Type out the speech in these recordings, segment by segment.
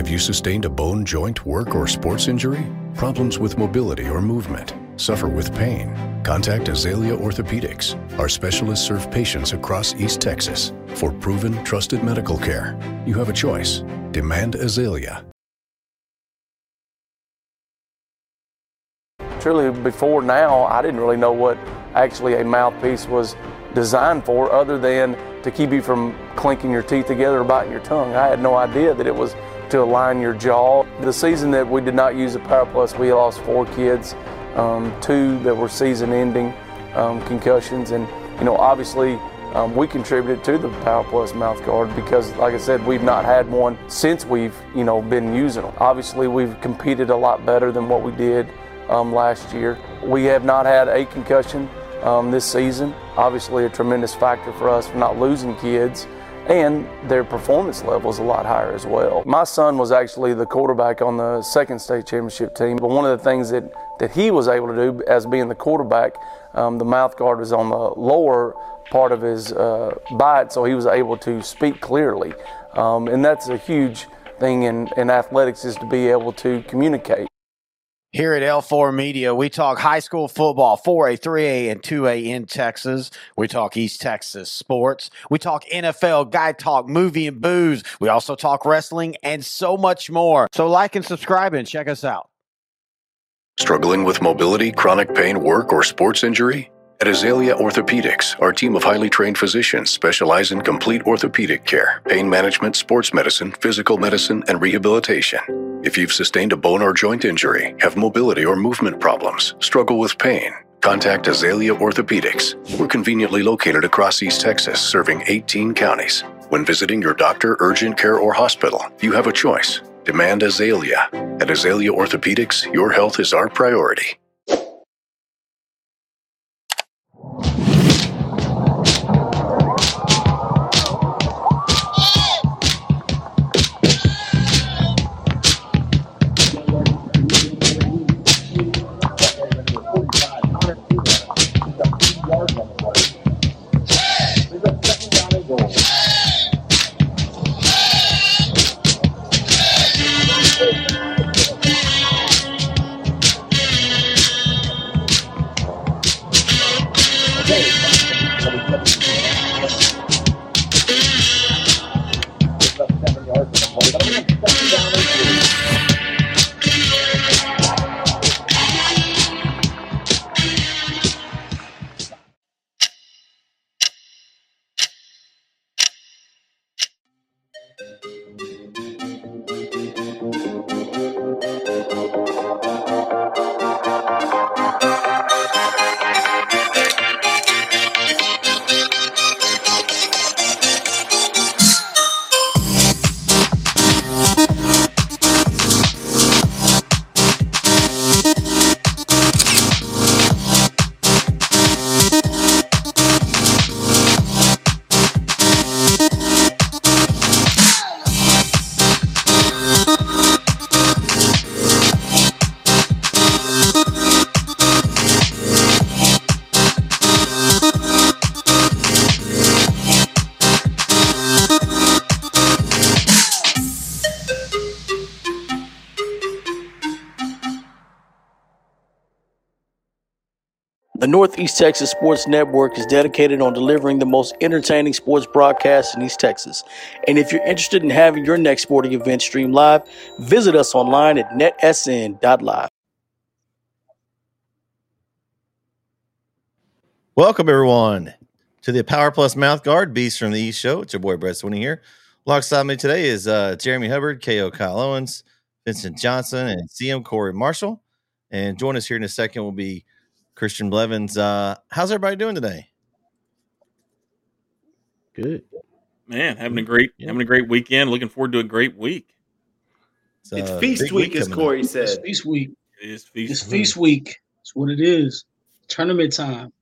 Have you sustained a bone, joint, work, or sports injury? Problems with mobility or movement? Suffer with pain? Contact Azalea Orthopedics. Our specialists serve patients across East Texas. For proven, trusted medical care, you have a choice. Demand Azalea. Truly, before now, I didn't really know what actually a mouthpiece was designed for other than to keep you from clinking your teeth together or biting your tongue. I had no idea that it was to align your jaw. The season that we did not use a Power Plus, we lost four kids, um, two that were season ending um, concussions. And, you know, obviously um, we contributed to the Power Plus mouth guard because, like I said, we've not had one since we've, you know, been using them. Obviously, we've competed a lot better than what we did um, last year. We have not had a concussion um, this season. Obviously, a tremendous factor for us for not losing kids, and their performance level is a lot higher as well. My son was actually the quarterback on the second state championship team, but one of the things that, that he was able to do as being the quarterback, um, the mouth guard was on the lower part of his uh, bite, so he was able to speak clearly. Um, and that's a huge thing in, in athletics is to be able to communicate. Here at L4 Media, we talk high school football, 4A, 3A, and 2A in Texas. We talk East Texas sports. We talk NFL, guy talk, movie, and booze. We also talk wrestling and so much more. So, like and subscribe and check us out. Struggling with mobility, chronic pain, work, or sports injury? At Azalea Orthopedics, our team of highly trained physicians specialize in complete orthopedic care, pain management, sports medicine, physical medicine, and rehabilitation. If you've sustained a bone or joint injury, have mobility or movement problems, struggle with pain, contact Azalea Orthopedics. We're conveniently located across East Texas, serving 18 counties. When visiting your doctor, urgent care, or hospital, you have a choice. Demand Azalea. At Azalea Orthopedics, your health is our priority. Oh, Northeast Texas Sports Network is dedicated on delivering the most entertaining sports broadcasts in East Texas. And if you're interested in having your next sporting event stream live, visit us online at netsn.live. Welcome, everyone, to the Power Plus Mouth Guard Beast from the East Show. It's your boy, Brett Swinney here. Alongside me today is uh, Jeremy Hubbard, KO Kyle Owens, Vincent Johnson, and CM Corey Marshall. And join us here in a second will be Christian Blevins. Uh, how's everybody doing today? Good. Man, having a great Yeah. having a great weekend. Looking forward to a great week. It's, It's uh, feast big week, as coming up. Corey It's feast week. It is feast. Week. It's feast week. That's what it is. Tournament time.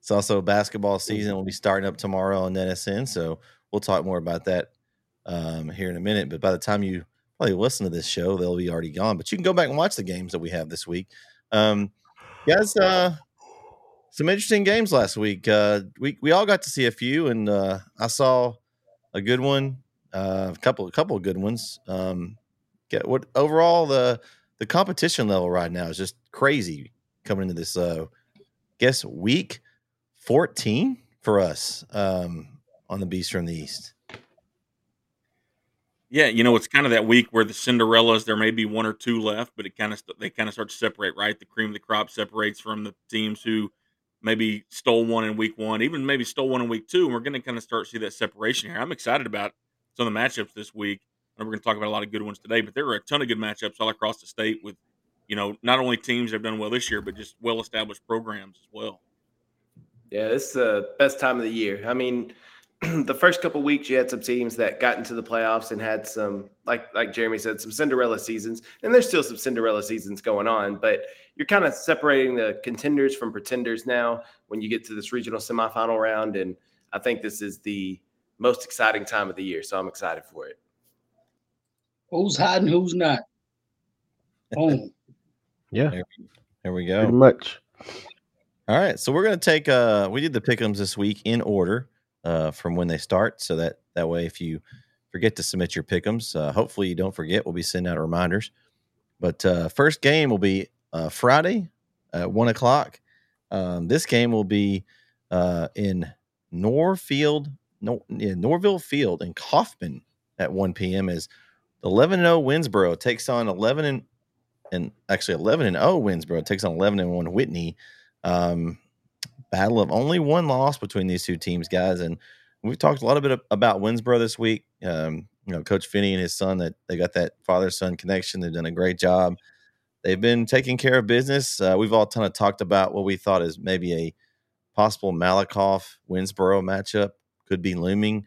It's also basketball season. We'll be starting up tomorrow on NSN, so we'll talk more about that um, here in a minute. But by the time you probably listen to this show, they'll be already gone. But you can go back and watch the games that we have this week. Um, guys, uh, some interesting games last week. Uh, we we all got to see a few, and uh, I saw a good one Uh, a couple, a couple of good ones. Um, get what overall the the competition level right now is just crazy coming into this. Uh, guess week fourteen for us um, on the Beast from the East. Yeah, you know, it's kind of that week where the Cinderellas there may be one or two left, but it kind of st- they kind of start to separate, right? The cream of the crop separates from the teams who maybe stole one in week one, even maybe stole one in week two, and we're going to kind of start to see that separation here. I'm excited about some of the matchups this week, and we're going to talk about a lot of good ones today. But there are a ton of good matchups all across the state with, you know, not only teams that have done well this year, but just well established programs as well. Yeah, this is the best time of the year. I mean, the first couple weeks you had some teams that got into the playoffs and had some like like Jeremy said some Cinderella seasons and there's still some Cinderella seasons going on but you're kind of separating the contenders from pretenders now when you get to this regional semifinal round and I think this is the most exciting time of the year so I'm excited for it. Who's hiding? Who's not? Boom. Yeah, There, there we pretty go. much. All right, so we're gonna take. Uh, we did the pickums this week in order uh, from when they start, so that that way, if you forget to submit your pickums, uh, hopefully you don't forget. We'll be sending out reminders. But uh, first game will be uh, Friday at one o'clock. Um, this game will be uh, in Norfield, no, yeah, Norville Field in Kaufman at one p.m. As eleven and zero Winsboro takes on eleven and and actually eleven and zero Winsboro takes on eleven and one Whitney. Um, battle of only one loss between these two teams, guys. And we've talked a lot bit about Winsboro this week. Um, you know, Coach Finney and his son that they got that father son connection. They've done a great job. They've been taking care of business. Uh, we've all kind of talked about what we thought is maybe a possible Malakoff Winsboro matchup could be looming.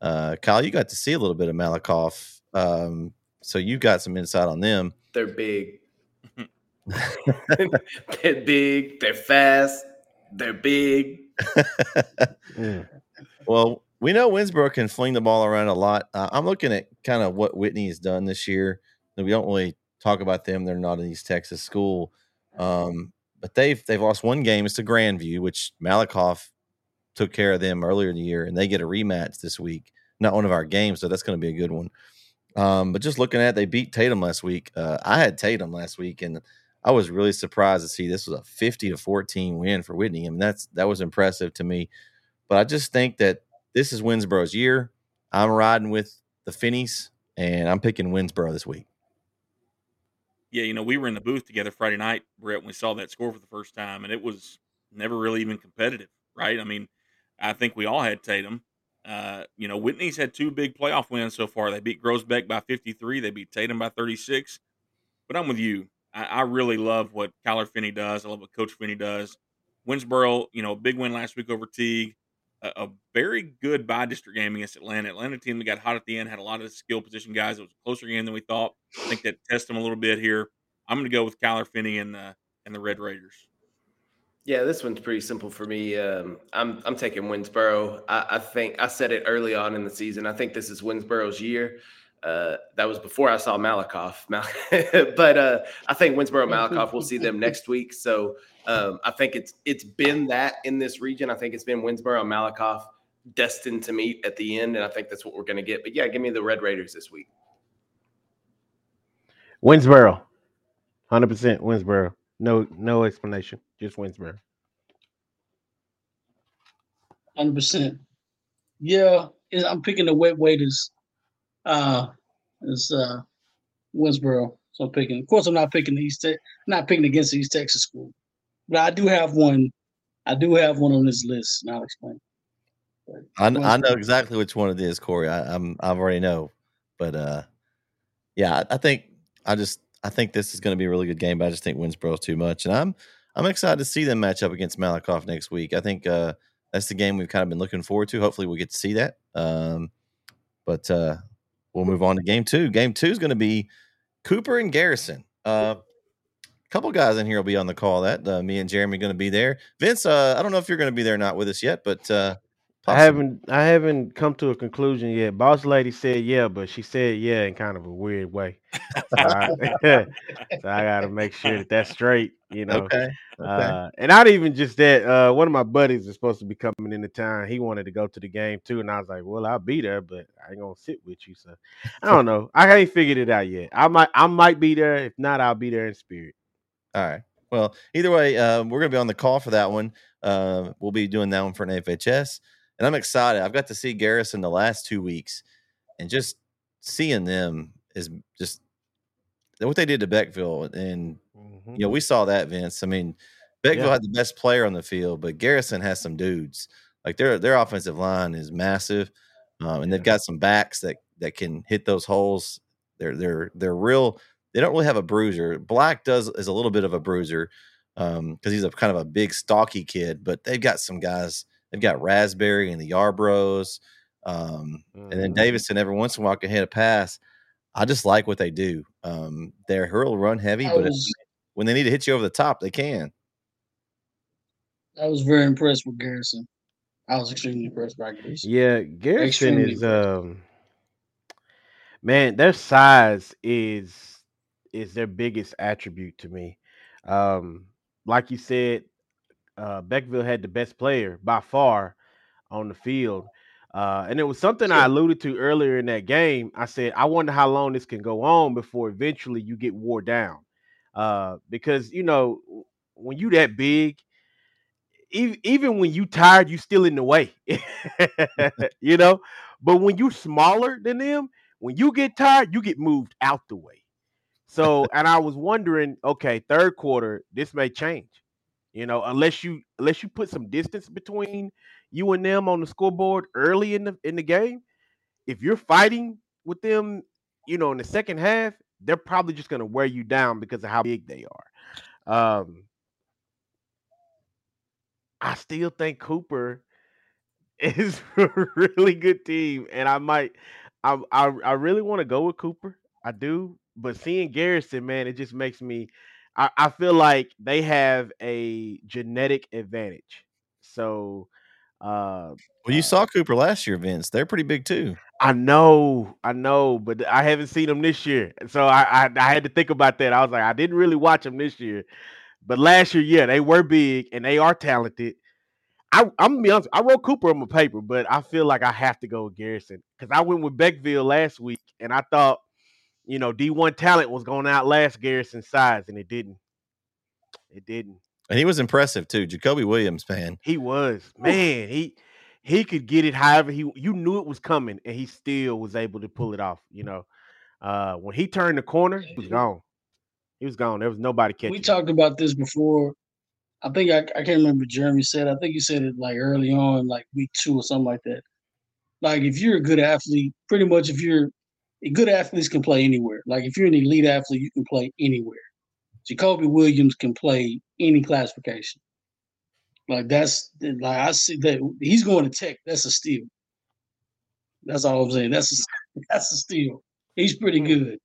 Uh, Kyle, you got to see a little bit of Malakoff, um, so you got some insight on them. They're big. they're big, they're fast, they're big. Well, we know Winsboro can fling the ball around a lot. Uh, I'm looking at kind of what Whitney has done this year. We don't really talk about them; they're not an East Texas school, um, but they've they've lost one game. It's to Grandview, which Malakoff took care of them earlier in the year, and they get a rematch this week. Not one of our games, so that's going to be a good one. Um, but just looking at, it, they beat Tatum last week. Uh, I had Tatum last week, and I was really surprised to see this was a 50 to 14 win for Whitney. I mean, that's that was impressive to me. But I just think that this is Winsboro's year. I'm riding with the Finneys, and I'm picking Winsboro this week. Yeah, you know, we were in the booth together Friday night, Brett, when we saw that score for the first time, and it was never really even competitive, right? I mean, I think we all had Tatum. Uh, you know, Whitney's had two big playoff wins so far. They beat Groesbeck by 53, they beat Tatum by 36. But I'm with you. I, I really love what Kyler Finney does. I love what Coach Finney does. Winsboro, you know, big win last week over Teague. A, a very good bi-district game against Atlanta. Atlanta team that got hot at the end had a lot of skill position guys. It was a closer game than we thought. I think that tested them a little bit here. I'm going to go with Kyler Finney and the and the Red Raiders. Yeah, this one's pretty simple for me. Um, I'm I'm taking Winsboro. I, I think I said it early on in the season. I think this is Winsboro's year. Uh, that was before I saw Malakoff. Mal- but uh, I think Winsboro Malakoff. We'll see them next week. So um, I think it's it's been that in this region. I think it's been Winsboro Malakoff destined to meet at the end, and I think that's what we're going to get. But yeah, give me the Red Raiders this week. Winsboro, hundred percent Winsboro. No, no explanation. Just Winsboro. Hundred percent. Yeah, I'm picking the wet waiters. Uh, it's uh, Winsboro. So I'm picking. Of course, I'm not picking the East. Te- not picking against the East Texas school, but I do have one. I do have one on this list, and I'll explain. But I, I know exactly which one it is, Corey. I, I'm I already know, but uh, yeah, I, I think I just I think this is going to be a really good game. But I just think Winsboro's too much, and I'm I'm excited to see them match up against Malakoff next week. I think uh, that's the game we've kind of been looking forward to. Hopefully, we get to see that. Um, but uh, we'll move on to game two. Game two is going to be Cooper and Garrison. Uh, a couple guys in here will be on the call. That uh, me and Jeremy going to be there. Vince, uh, I don't know if you're going to be there or not with us yet, but uh, I haven't I haven't come to a conclusion yet. Boss lady said yeah, but she said yeah in kind of a weird way. So I, so I got to make sure that that's straight, you know. Okay. Okay. Uh, and not even just that. Uh, one of my buddies is supposed to be coming into town. He wanted to go to the game too, and I was like, "Well, I'll be there, but I ain't gonna sit with you." So I don't know. I ain't figured it out yet. I might, I might be there. If not, I'll be there in spirit. All right. Well, either way, uh, we're going to be on the call for that one. Uh, we'll be doing that one for NFHS, and I'm excited. I've got to see Garrison the last two weeks, and just seeing them is just what they did to Beckville. And Mhm. you know, we saw that, Vince. I mean, Beckville Yeah. had the best player on the field, but Garrison has some dudes. Like their their offensive line is massive, um, and they've got some backs that that can hit those holes. They're they're they're real. They don't really have a bruiser. Black does is a little bit of a bruiser because he's a kind of a big stocky kid. But they've got some guys. They've got Raspberry and the Yarbros, um, and then Mhm. Davidson every once in a while can hit a pass. I just like what they do. Um, they're real run heavy, I but if- was when they need to hit you over the top, they can. I was very impressed with Garrison. I was extremely impressed by Garrison. Yeah, Garrison Extremely is um man, their size is is their biggest attribute to me. Um, like you said, uh Beckville had the best player by far on the field. Uh, and it was something I alluded to earlier in that game. I said, I wonder how long this can go on before eventually you get wore down. Uh, because you know, when you that big, even even when you tired, you still in the way. you know, but when you smaller than them, when you get tired, you get moved out the way. So, and I was wondering, okay, third quarter, this may change. You know, unless you unless you put some distance between you and them on the scoreboard early in the in the game, if you're fighting with them, you know, in the second half, they're probably just gonna wear you down because of how big they are. Um, I still think Cooper is a really good team, and I might, I I, I really want to go with Cooper. I do, but seeing Garrison, man, it just makes me. I, I feel like they have a genetic advantage. So, uh, Well, you saw Cooper last year, Vince. They're pretty big too. I know, I know, but I haven't seen them this year, so I, I I had to think about that. I was like, I didn't really watch them this year, but last year, yeah, they were big and they are talented. I, I'm gonna be honest, I wrote Cooper on my paper, but I feel like I have to go with Garrison because I went with Beckville last week, and I thought, you know, D1 talent was going to outlast Garrison's size, and it didn't. It didn't. And he was impressive too. Jacoby Williams, man. He was man. He he could get it however he. You knew it was coming, and he still was able to pull it off. You know, uh, when he turned the corner, he was gone. He was gone. There was nobody catching. We talked about this before. I think I, I can't remember Jeremy said. I think he said it like early on, like week two or something like that. Like if you're a good athlete, pretty much if you're good athletes can play anywhere. Like if you're an elite athlete, you can play anywhere. Jacoby Williams can play any classification. Like that's like I see that he's going to tech. That's a steal. That's all I'm saying. That's a, that's a steal. He's pretty good.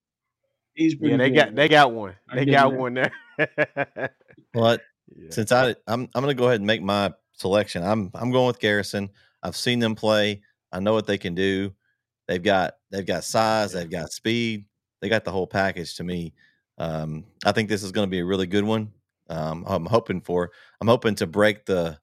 He's pretty Yeah, they good. got they got one. They got him one there. Well, Yeah. since I I'm I'm gonna go ahead and make my selection. I'm I'm going with Garrison. I've seen them play. I know what they can do. They've got they've got size. They've got speed. They got the whole package to me. Um, I think this is going to be a really good one. Um, I'm hoping for. I'm hoping to break the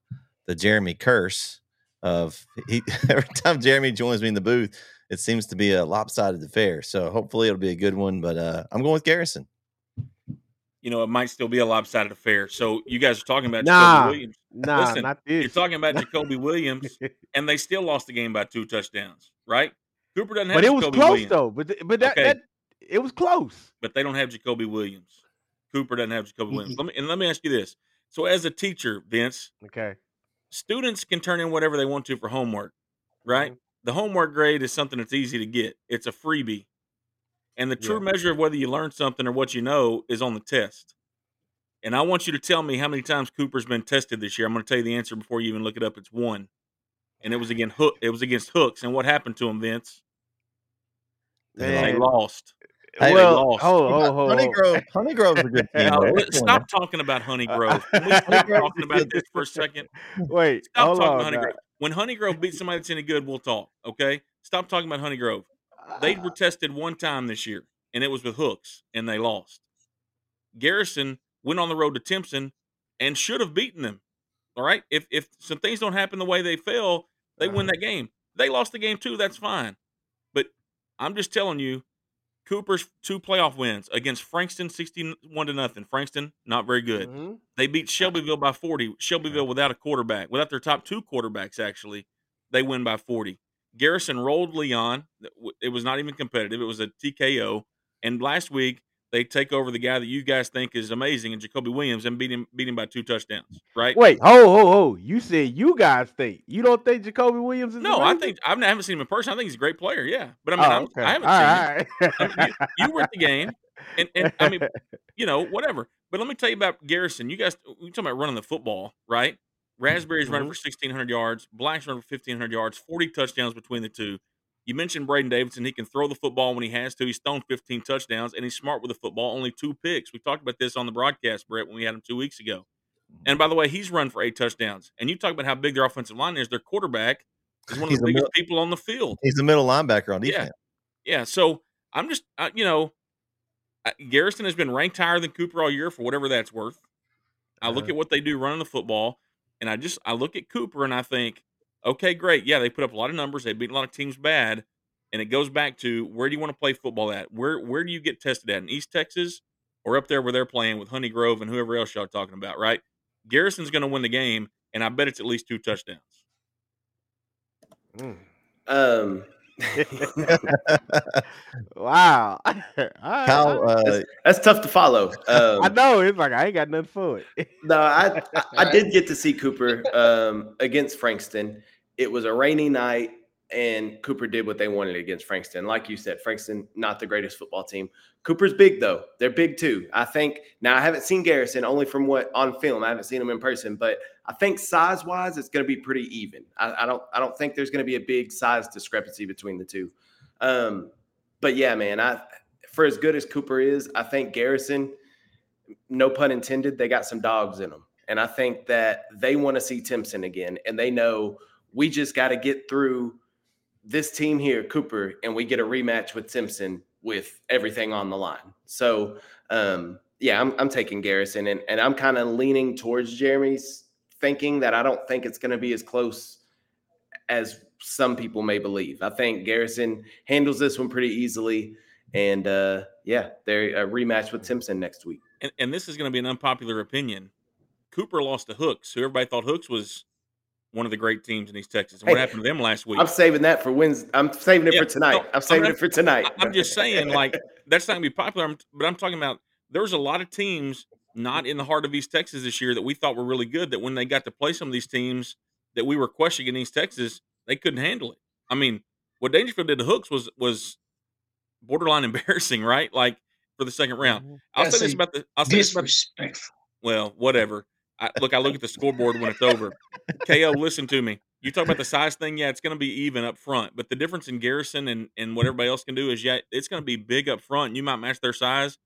the Jeremy curse of he every time Jeremy joins me in the booth, it seems to be a lopsided affair. So hopefully it'll be a good one. But uh, I'm going with Garrison. You know, it might still be a lopsided affair. So you guys are talking about Nah, Jacoby Williams. nah, Listen, not this. You're talking about Jacoby Williams, and they still lost the game by two touchdowns, right? Cooper doesn't have but it was Jacoby close Williams, though. But th- but that, Okay. that it was close. but they don't have Jacoby Williams. Cooper doesn't have Jacoby Williams. Let me and let me ask you this. So as a teacher, Vince, Okay. students can turn in whatever they want to for homework, right? Mhm. The homework grade is something that's easy to get. It's a freebie. And the true Yeah. measure of whether you learn something or what you know is on the test. And I want you to tell me how many times Cooper's been tested this year. I'm going to tell you the answer before you even look it up. It's one. And it was against Hook. It was against Hooks. And what happened to him, Vince? They They lost. Hey, they well, lost. hold, hold, hold, Honey hold. Grove, Honey Grove's a good team. Now, though. let- Come on stop talking about Honey uh, Grove. Can we Honey stop talking about this for a second? Wait, Stop hold talking on. about Honey now. Grove. When Honey Grove beats somebody that's any good, we'll talk. Okay, stop talking about Honey Grove. They ah. were tested one time this year, and it was with hooks, and they lost. Garrison went on the road to Timpson and should have beaten them. All right, if if some things don't happen the way they fell, they win uh-huh. that game. They lost the game too. That's fine. I'm just telling you, Cooper's two playoff wins against Frankston, 61 to nothing. Frankston, not very good. Mhm. They beat Shelbyville by 40. Shelbyville without a quarterback, without their top two quarterbacks, actually, they win by 40. Garrison rolled Leon. It was not even competitive. It was a TKO. And last week, they take over the guy that you guys think is amazing, and Jacoby Williams, and beat him, beat him by two touchdowns. Right? Wait, ho, ho, ho! You said you guys think you don't think Jacoby Williams is No, I think I've, I haven't seen him in person. I think he's a great player. Yeah, but I mean, Oh, I'm, okay. I haven't All seen right, him. I mean, you, you were at the game, and, and I mean, you know, whatever. But let me tell you about Garrison. You guys, we talking about running the football, right? Raspberry's running Mhm. for 1,600 yards. Black's running for 1,500 yards. 40 touchdowns between the two. You mentioned Braden Davidson. He can throw the football when he has to. He's thrown 15 touchdowns, and he's smart with the football. Only two picks. We talked about this on the broadcast, Brett, when we had him two weeks ago. And by the way, he's run for eight touchdowns. And you talk about how big their offensive line is. Their quarterback is one of He's the biggest people on the field. He's the middle linebacker on defense. Yeah, Yeah. so I'm just, uh, you know, uh, Garrison has been ranked higher than Cooper all year for whatever that's worth. I look Uh-huh. at what they do running the football, and I just I look at Cooper and I think, okay, great, yeah, they put up a lot of numbers, they beat a lot of teams bad, and it goes back to where do you want to play football at? Where where do you get tested at in East Texas or up there where they're playing with Honey Grove and whoever else y'all talking about, right? Garrison's going to win the game, and I bet it's at least two touchdowns. Mm. Um, wow. All right, Kyle, all right. uh, that's tough to follow. Um, I know it's like I ain't got nothing for it. No, I I, I did get to see Cooper um, against Frankston. It was a rainy night, and Cooper did what they wanted against Frankston. Like you said, Frankston not the greatest football team. Cooper's big though; they're big too. I think. Now I haven't seen Garrison only from what on film. I haven't seen him in person, but I think size wise, it's going to be pretty even. I, I don't I don't think there's going to be a big size discrepancy between the two. Um, but yeah, man, I for as good as Cooper is, I think Garrison no pun intended, they got some dogs in them. And I think that they want to see Timpson again. And they know we just got to get through this team here, Cooper, and we get a rematch with Timpson with everything on the line. So, um, yeah, I'm, I'm taking Garrison and, and I'm kind of leaning towards Jeremy's thinking that I don't think it's going to be as close as some people may believe. I think Garrison handles this one pretty easily. And uh, yeah, they're a rematch with Timpson next week. and, and this is going to be an unpopular opinion. Cooper lost to Hooks, who everybody thought Hooks was one of the great teams in East Texas. And what happened to them last week? I'm saving that for Wednesday. I'm saving it Yeah, for tonight. no, I'm I'm saving not- it for tonight. I- I'm just saying, like, that's not going to be popular. I'm, but I'm talking about there's a lot of teams not in the heart of East Texas this year that we thought were really good. That when they got to play some of these teams that we were questioning in East Texas, they couldn't handle it. I mean, what Daingerfield did to Hooks was was borderline embarrassing, right? Like for the second round. Mm-hmm. I'll That's say this about the. I'll say this about Disrespectful. well, whatever. I, look, I look at the scoreboard when it's over. KO, listen to me. You talk about the size thing, yeah, it's going to be even up front. But the difference in Garrison and, and what everybody else can do is, yeah, it's going to be big up front. You might match their size,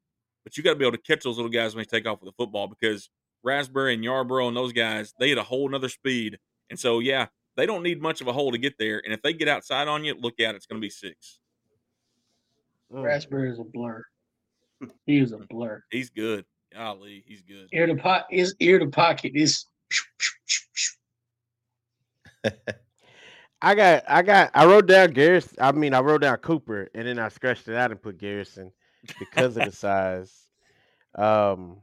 but you got to be able to catch those little guys when they take off with the football because Raspberry and Yarborough and those guys, they hit a whole nother speed. And so, yeah, they don't need much of a hole to get there. And if they get outside on you, look out, it's going to be six. Mm. Raspberry is a blur. He is a blur. He's good. Golly, he's good. Ear to pot is ear to pocket is I got, I got, I wrote down Garrison. I mean, I wrote down Cooper, and then I scratched it out and put Garrison because of the size. Um,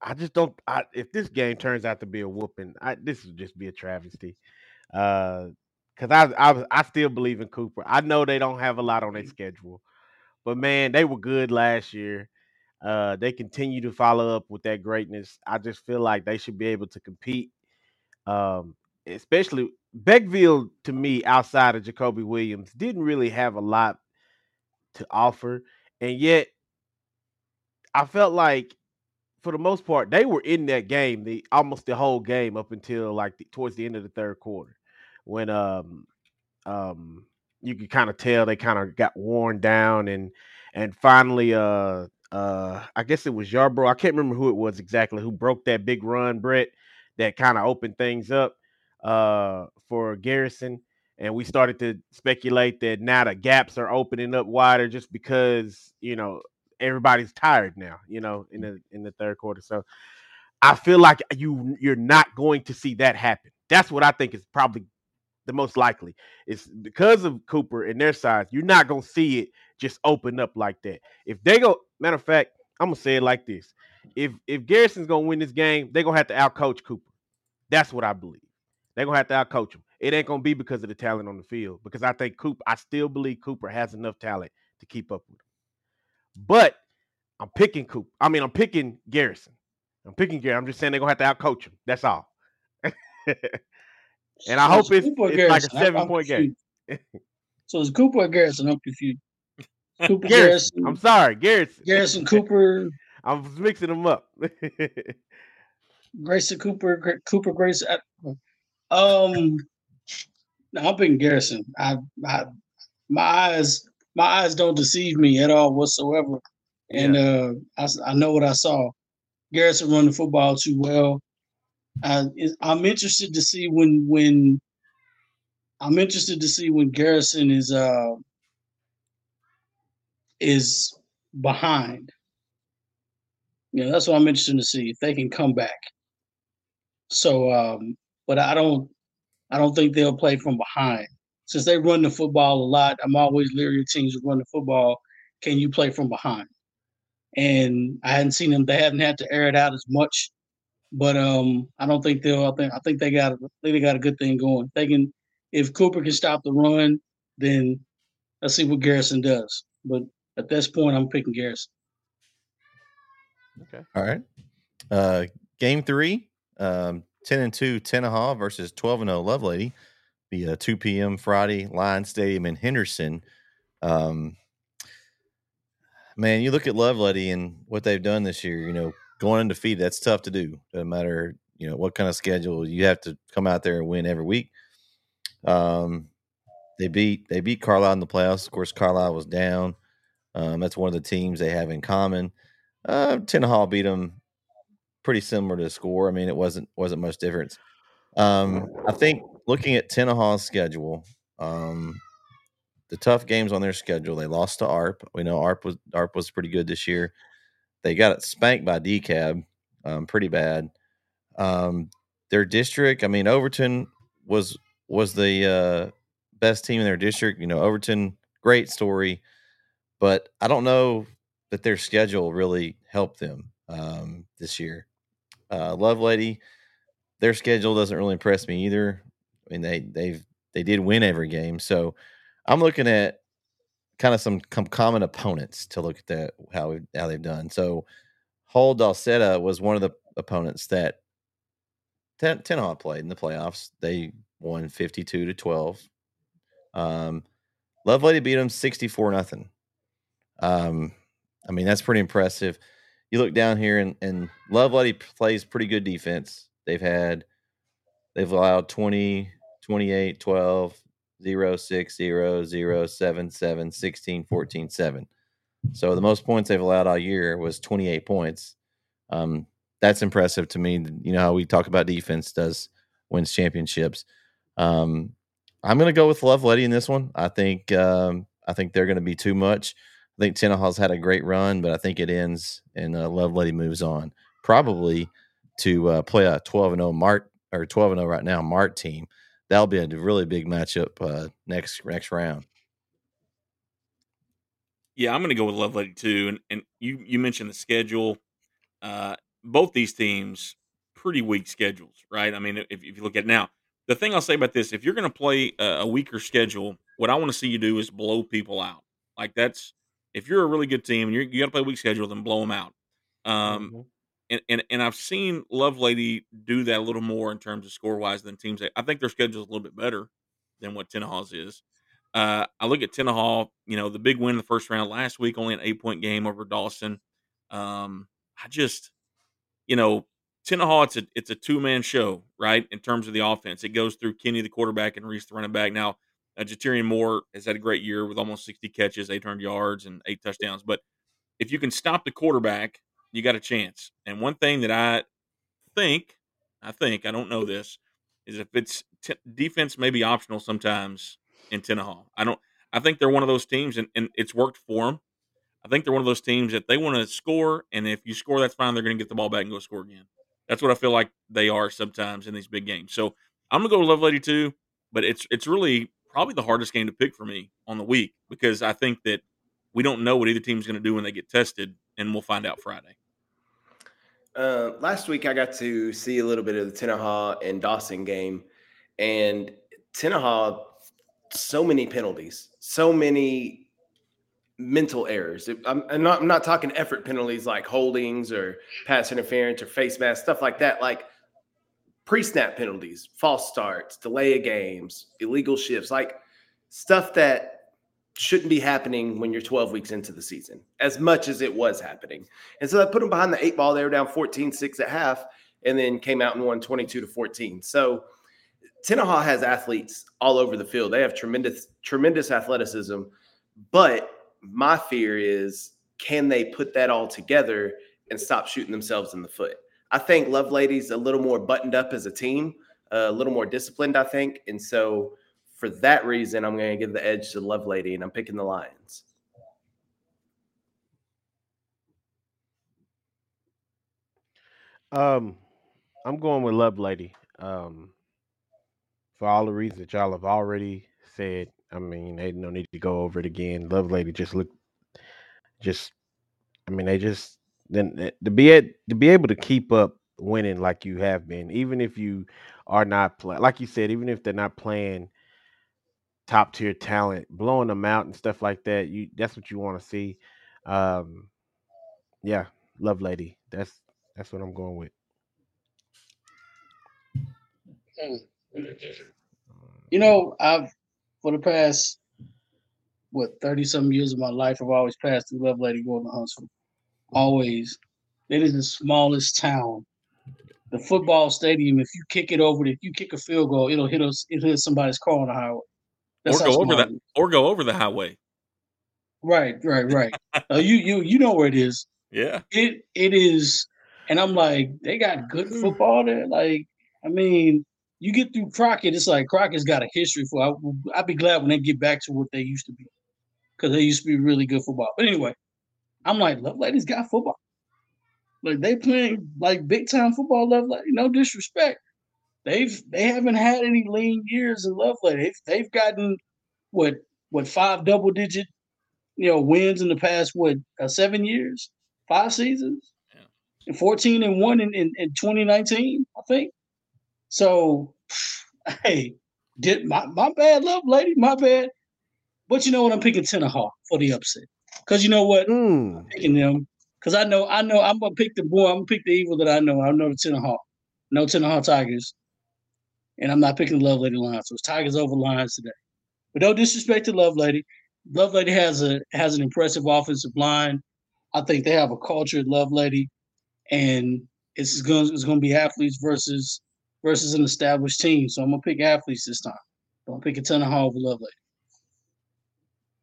I just don't. I, if this game turns out to be a whooping, I, this would just be a travesty. Uh, because I, I, I still believe in Cooper. I know they don't have a lot on their schedule, but man, they were good last year. Uh, they continue to follow up with that greatness. I just feel like they should be able to compete. Um, especially Beckville to me, outside of Jacoby Williams, didn't really have a lot to offer, and yet I felt like for the most part they were in that game the almost the whole game up until like the, towards the end of the third quarter when um um you could kind of tell they kind of got worn down and and finally uh uh I guess it was Yarbrough. I can't remember who it was exactly who broke that big run Brett that kind of opened things up uh, for Garrison, and we started to speculate that now the gaps are opening up wider just because you know everybody's tired now. You know, in the in the third quarter, so I feel like you you're not going to see that happen. That's what I think is probably the most likely. It's because of Cooper and their size. You're not gonna see it just open up like that. If they go, matter of fact, I'm gonna say it like this: if if Garrison's gonna win this game, they're gonna have to outcoach Cooper. That's what I believe. They're gonna have to outcoach him. It ain't gonna be because of the talent on the field, because I think Cooper, I still believe Cooper has enough talent to keep up with him. But I'm picking Cooper. I mean, I'm picking Garrison. I'm picking Garrison. I'm just saying they're gonna have to outcoach him. That's all. And I So hope it's, it's like a seven I'm point game. So it's Cooper or Garrison? I'm confused. Cooper Garrison. Garrison. I'm sorry, Garrison. Garrison Cooper, I was mixing them up. Grayson Cooper, Cooper Grayson. I- Um, no, I'm picking Garrison. I, I, my eyes, my eyes don't deceive me at all whatsoever, and uh, I, I know what I saw. Garrison run the football too well. It- I'm interested to see when when I'm interested to see when Garrison is uh is behind. Yeah, that's what I'm interested to see if they can come back. So, um, but I don't, I don't think they'll play from behind since they run the football a lot. I'm always leery of teams who run the football. Can you play from behind? And I hadn't seen them. They haven't had to air it out as much, but um, I don't think they'll. I think I think they got. I think they got a good thing going. They can, if Cooper can stop the run, then let's see what Garrison does. But at this point, I'm picking Garrison. okay. All right. Uh, game three, um, 10 and 2, Tenaha versus 12 and 0, Lovelady. Be a 2 p.m. Friday, Lion Stadium in Henderson. Um, man, you look at Lovelady and what they've done this year, you know, going undefeated, that's tough to do. Doesn't matter, you know, what kind of schedule you have to come out there and win every week. Um, they beat they beat Carlisle in the playoffs. Of course, Carlisle was down. Um, that's one of the teams they have in common. Uh, Tenaha beat them pretty similar to score. I mean, it wasn't wasn't much difference. Um, I think looking at Tenaha's schedule, um, the tough games on their schedule, they lost to ARP. We know ARP was ARP was pretty good this year. They got it spanked by DeKalb, um, pretty bad. Um, their district, I mean, Overton was was the uh, best team in their district. You know, Overton, great story, but I don't know that their schedule really helped them um, this year. Uh, Lovelady, their schedule doesn't really impress me either. I mean, they they've they did win every game, so I'm looking at kind of some com- common opponents to look at how we, how they've done. So, Hull Daisetta was one of the opponents that Ten, Tenaha played in the playoffs. They won 52 to 12. Um, Lovelady beat them 64 nothing. Um, I mean, that's pretty impressive. You look down here and, and Lovelady plays pretty good defense. They've had, they've allowed 20, 28, 12, 0, 6, 0, 0, 7, 7, 16, 14, 7. So the most points they've allowed all year was 28 points. Um, that's impressive to me. You know how we talk about defense does wins championships. Um, I'm going to go with Lovelady in this one. I think um, I think they're going to be too much. I think Tenaha's had a great run, but I think it ends and uh, Lovelady moves on probably to uh, play a 12 and 0 Mart or 12 and 0 right now Mart team. That'll be a really big matchup uh, next next round. Yeah, I'm going to go with Lovelady too. And and you you mentioned the schedule. Uh, both these teams pretty weak schedules, right? I mean, if, if you look at now, the thing I'll say about this, if you're going to play a, a weaker schedule, what I want to see you do is blow people out. Like that's if you're a really good team and you're, you got to play a weak schedule, then blow them out. Um, Mhm. And, and and I've seen Lovelady do that a little more in terms of score wise than teams. I think their schedule is a little bit better than what Tenaha's is. Uh, I look at Tenaha, you know, the big win in the first round last week, only an eight point game over Dawson. Um, I just, you know, Tenaha, it's a it's a two man show, right? In terms of the offense, it goes through Kenny, the quarterback, and Reese, the running back. Now, uh, Moore has had a great year with almost sixty catches, eight hundred yards, and eight touchdowns. But if you can stop the quarterback, you got a chance. And one thing that I think, I think, I don't know mm-hmm. this, is if it's t- defense may be optional sometimes in Tenaha. I don't. I think they're one of those teams, and, and it's worked for them. I think they're one of those teams that they want to score, and if you score, that's fine. They're going to get the ball back and go score again. That's what I feel like they are sometimes in these big games. So I'm going to go Lady too, but it's it's really probably the hardest game to pick for me on the week because I think that we don't know what either team's going to do when they get tested, and we'll find out Friday. Uh, last week, I got to see a little bit of the Tenaha and Dawson game, and Tenaha, so many penalties, so many mental errors. I'm, I'm, not, I'm not talking effort penalties like holdings or pass interference or face mask, stuff like that. Like pre snap penalties, false starts, delay of games, illegal shifts, like stuff that shouldn't be happening when you're 12 weeks into the season as much as it was happening. And so that put them behind the eight ball. They were down 14 6 at half and then came out and won 22 to 14. So Tenaha has athletes all over the field. They have tremendous, tremendous athleticism. But my fear is can they put that all together and stop shooting themselves in the foot? I think Lovelady's a little more buttoned up as a team, a little more disciplined, I think. And so for that reason, I'm going to give the edge to Lovelady, and I'm picking the Lions. Um, I'm going with Lovelady. Um, for all the reasons that y'all have already said. I mean, they no need to go over it again. Lovelady just look, just, I mean, they just then eh, to be able to be able to keep up winning like you have been, even if you are not playing, like you said, even if they're not playing top tier talent, blowing them out and stuff like that. You that's what you want to see. Um, yeah, Lovelady. That's that's what I'm going with. You know, I've for the past what thirty some years of my life, I've always passed through Lovelady going to Huntsville. Always. It is the smallest town. The football stadium, if you kick it over, if you kick a field goal, it'll hit us, it'll hit somebody's car on the highway. That's or go over that, or go over the highway. Right, right, right. uh, you you you know where it is. Yeah. It it is, and I'm like, they got good hmm. football there. Like, I mean, you get through Crockett, it's like Crockett's got a history for. I, I'd be glad when they get back to what they used to be, because they used to be really good football. But anyway, I'm like, Lovelady's got football. Like they playing like big time football. Lovelady, no disrespect they've they haven't had any lean years in Lovelady. They've they've gotten what what five double digit you know wins in the past what uh, seven years, five seasons, yeah. and fourteen and one in, in, in 2019, I think. So, hey, did my my bad, Lovelady, my bad. But you know what? I'm picking Tenaha for the upset because you know what? Mm. I'm picking them because I know I know I'm gonna pick the boy. I'm gonna pick the evil that I know. I know the Tenaha. No Tenaha Tigers and I'm not picking the Lovelady line. So it's Tigers over Lions today. But no disrespect to Lovelady. Love Lady has a has an impressive offensive line. I think they have a cultured Lovelady, and it's going it's going to be athletes versus versus an established team. So I'm gonna pick athletes this time. Don't pick a ton of Hall over Lovelady.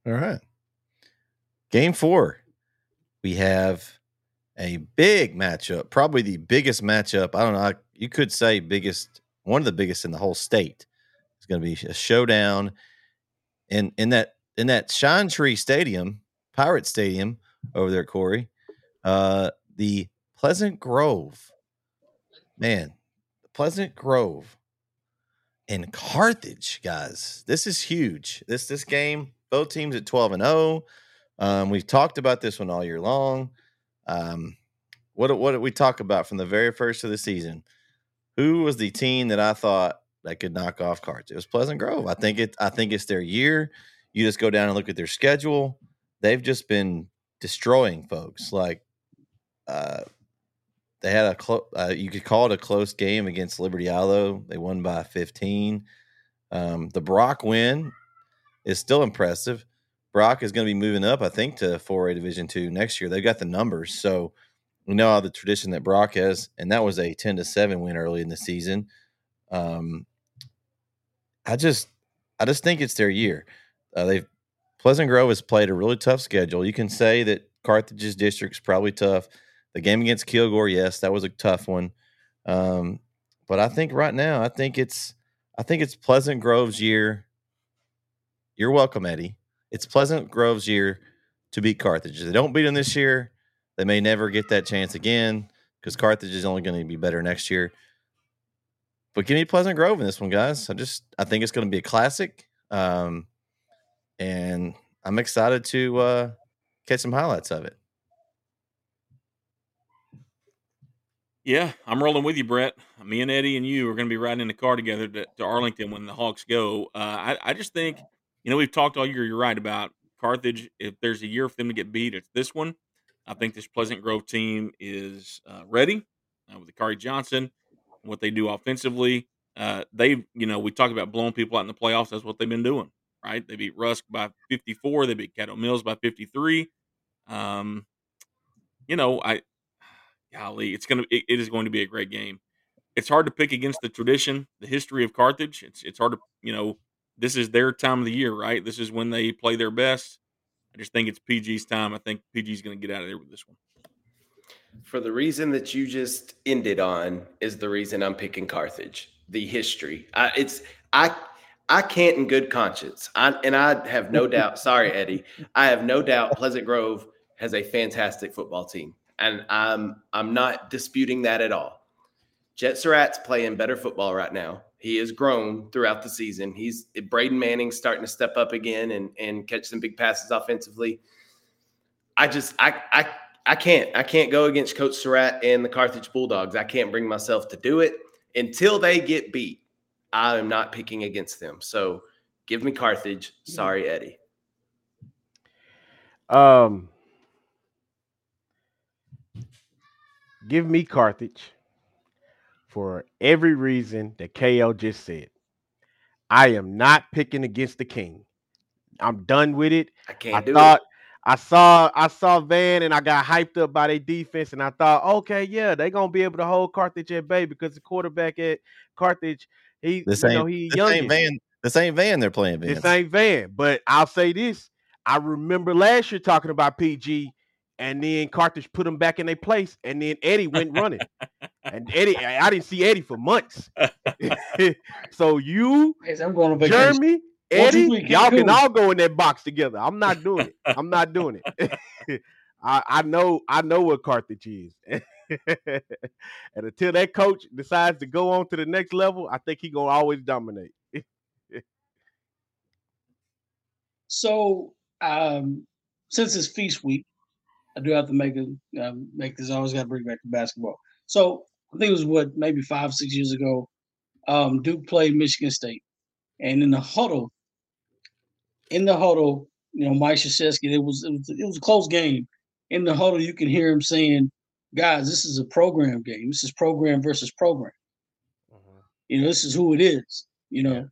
All right. Game four, we have a big matchup, probably the biggest matchup. I don't know. You could say biggest one of the biggest in the whole state. It's going to be a showdown in in that in that Pine Tree Stadium, Pirate Stadium over there, Corey. Uh, the Pleasant Grove, man, Pleasant Grove in Carthage, guys. This is huge. This this game, both teams at twelve and zero. Oh. Um, we've talked about this one all year long. Um, what what did we talk about from the very first of the season? Who was the team that I thought that could knock off Cards? It was Pleasant Grove. I think it. I think it's their year. You just go down and look at their schedule. They've just been destroying folks. Like, uh, they had a close. Uh, you could call it a close game against Liberty Eylau. They won by 15. Um, the Brock win is still impressive. Brock is going to be moving up, I think, to 4A Division two next year. They've got the numbers, so we know how the tradition that Brock has, and that was a 10 to 7 win early in the season. Um, I just I just think it's their year. Uh, they've Pleasant Grove has played a really tough schedule. You can say that Carthage's district's probably tough. The game against Kilgore, yes, that was a tough one. Um, but I think right now, I think it's I think it's Pleasant Grove's year. You're welcome, Eddie. It's Pleasant Grove's year to beat Carthage. If they don't beat them this year, they may never get that chance again because Carthage is only going to be better next year. But give me Pleasant Grove in this one, guys. I just I think it's going to be a classic, um, and I'm excited to uh, catch some highlights of it. Yeah, I'm rolling with you, Brett. Me and Eddie and you are going to be riding in the car together to, to Arlington when the Hawks go. Uh, I, I just think, you know, we've talked all year. You're right about Carthage. If there's a year for them to get beat, it's this one. I think this Pleasant Grove team is uh, ready uh, with the Kari Johnson, what they do offensively. Uh, they, you know, we talk about blowing people out in the playoffs. That's what they've been doing, right? They beat Rusk by 54. They beat Caddo Mills by 53. Um, you know, I, golly, it's gonna, it, it is going to be a great game. It's hard to pick against the tradition, the history of Carthage. It's, it's hard to, you know, this is their time of the year, right? This is when they play their best. I just think it's PG's time. I think PG's going to get out of there with this one. For the reason that you just ended on is the reason I'm picking Carthage. The history. I, it's I I can't in good conscience. I and I have no doubt. Sorry, Eddie. I have no doubt Pleasant Grove has a fantastic football team, and I'm I'm not disputing that at all. Jet Surratt's playing better football right now. He has grown throughout the season. He's Braden Manning starting to step up again and and catch some big passes offensively. I just I I I can't I can't go against Coach Surratt and the Carthage Bulldogs. I can't bring myself to do it until they get beat. I am not picking against them. So give me Carthage. Sorry, Eddie. Um, give me Carthage for every reason that KL just said. I am not picking against the King. I'm done with it. I can't I do thought I saw I saw Van and I got hyped up by their defense and I thought, okay, yeah, they're gonna be able to hold Carthage at bay because the quarterback at Carthage, he This you know he this young. ain't Van. This ain't Van. They're playing Van. This ain't Van, but I'll say this: I remember last year talking about PG, and then Carthage put them back in their place, and then Eddie went running, and Eddie, I I didn't see Eddie for months. so you, Hey, I'm going vacation. Jeremy, Eddie, y'all can all go in that box together. I'm not doing it. I'm not doing it. I, I know, I know what Carthage is. and until that coach decides to go on to the next level, I think he gonna always dominate. So, um, since it's feast week, I do have to make a um, make this. I always got to bring back to basketball. So I think it was what maybe five six years ago. Um, Duke played Michigan State, and in the huddle, in the huddle, you know, Mike Krzyzewski, it was, it was it was a close game. In the huddle, you can hear him saying, "Guys, this is a program game. This is program versus program. You know, this is who it is. You know,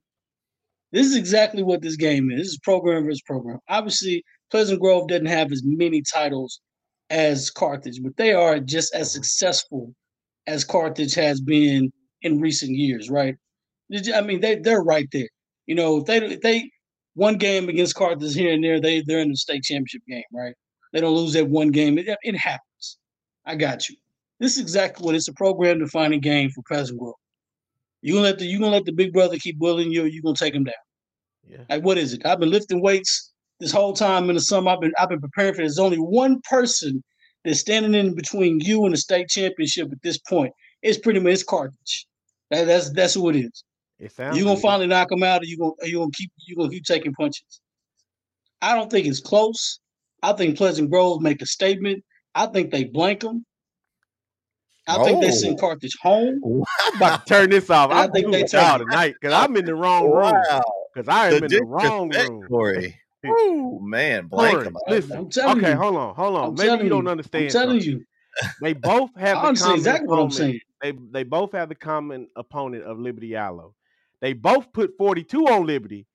this is exactly what this game is. This is program versus program. Obviously, Pleasant Grove doesn't have as many titles as Carthage, but they are just as successful as Carthage has been in recent years, right? I mean, they they're right there. You know, if they if they one game against Carthage here and there, they they're in the state championship game, right? They don't lose that one game. It, it happens. I got you. This is exactly what it's a program defining game for Pleasant Grove. You gonna let the you gonna let the big brother keep bullying you, or you gonna take him down? Yeah. Like what is it? I've been lifting weights this whole time in the summer. I've been I've been preparing for. There's only one person that's standing in between you and the state championship at this point. It's pretty much it's Carthage. That, that's that's who it is. It sounds You gonna good. finally knock them out, or you gonna you gonna keep you gonna keep taking punches. I don't think it's close. I think Pleasant Grove make a statement. I think they blank them. I think they send Oh. Carthage home. I'm about to turn this off. I I'm think they doing take y'all tonight because I'm in the wrong room. Because I am The in the wrong room. Corey. Woo, oh, man, blank Corey, listen. Okay, you. hold on, hold on. I'm Maybe telling you don't understand. I'm telling something. you. They both have I the understand common exactly what I'm saying. They they both have the common opponent of Liberty Eylau. They both put 42 on Liberty,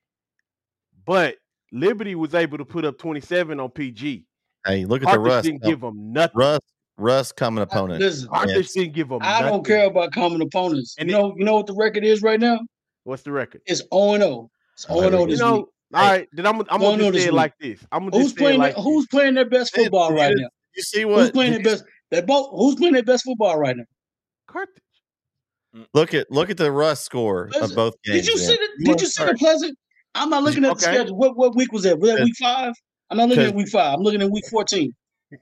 but Liberty was able to put up 27 on PG. Hey, look at the Carthage Rusk. didn't give them nothing. Rusk, Rusk, common I- opponent. Listen, Carthage Yes. didn't give them. I don't care about common opponents. And you it- know, you know what the record is right now? What's the record? It's 0 and 0. It's Oh, 0 and 0 here we You this know, week. All right. Then I'm, I'm gonna on just say it like this. I'm gonna Who's just say playing? like their, who's playing their best football it right is- now? You see what? Who's playing their best? They both. Who's playing their best football right now? Carthage. Look at look at the Rusk score of both games. Did you man. see the? You Did you see the Pleasant? I'm not looking at the schedule. What what week was that? Was that Cause- week five? I'm not looking at week five. I'm looking at week 14.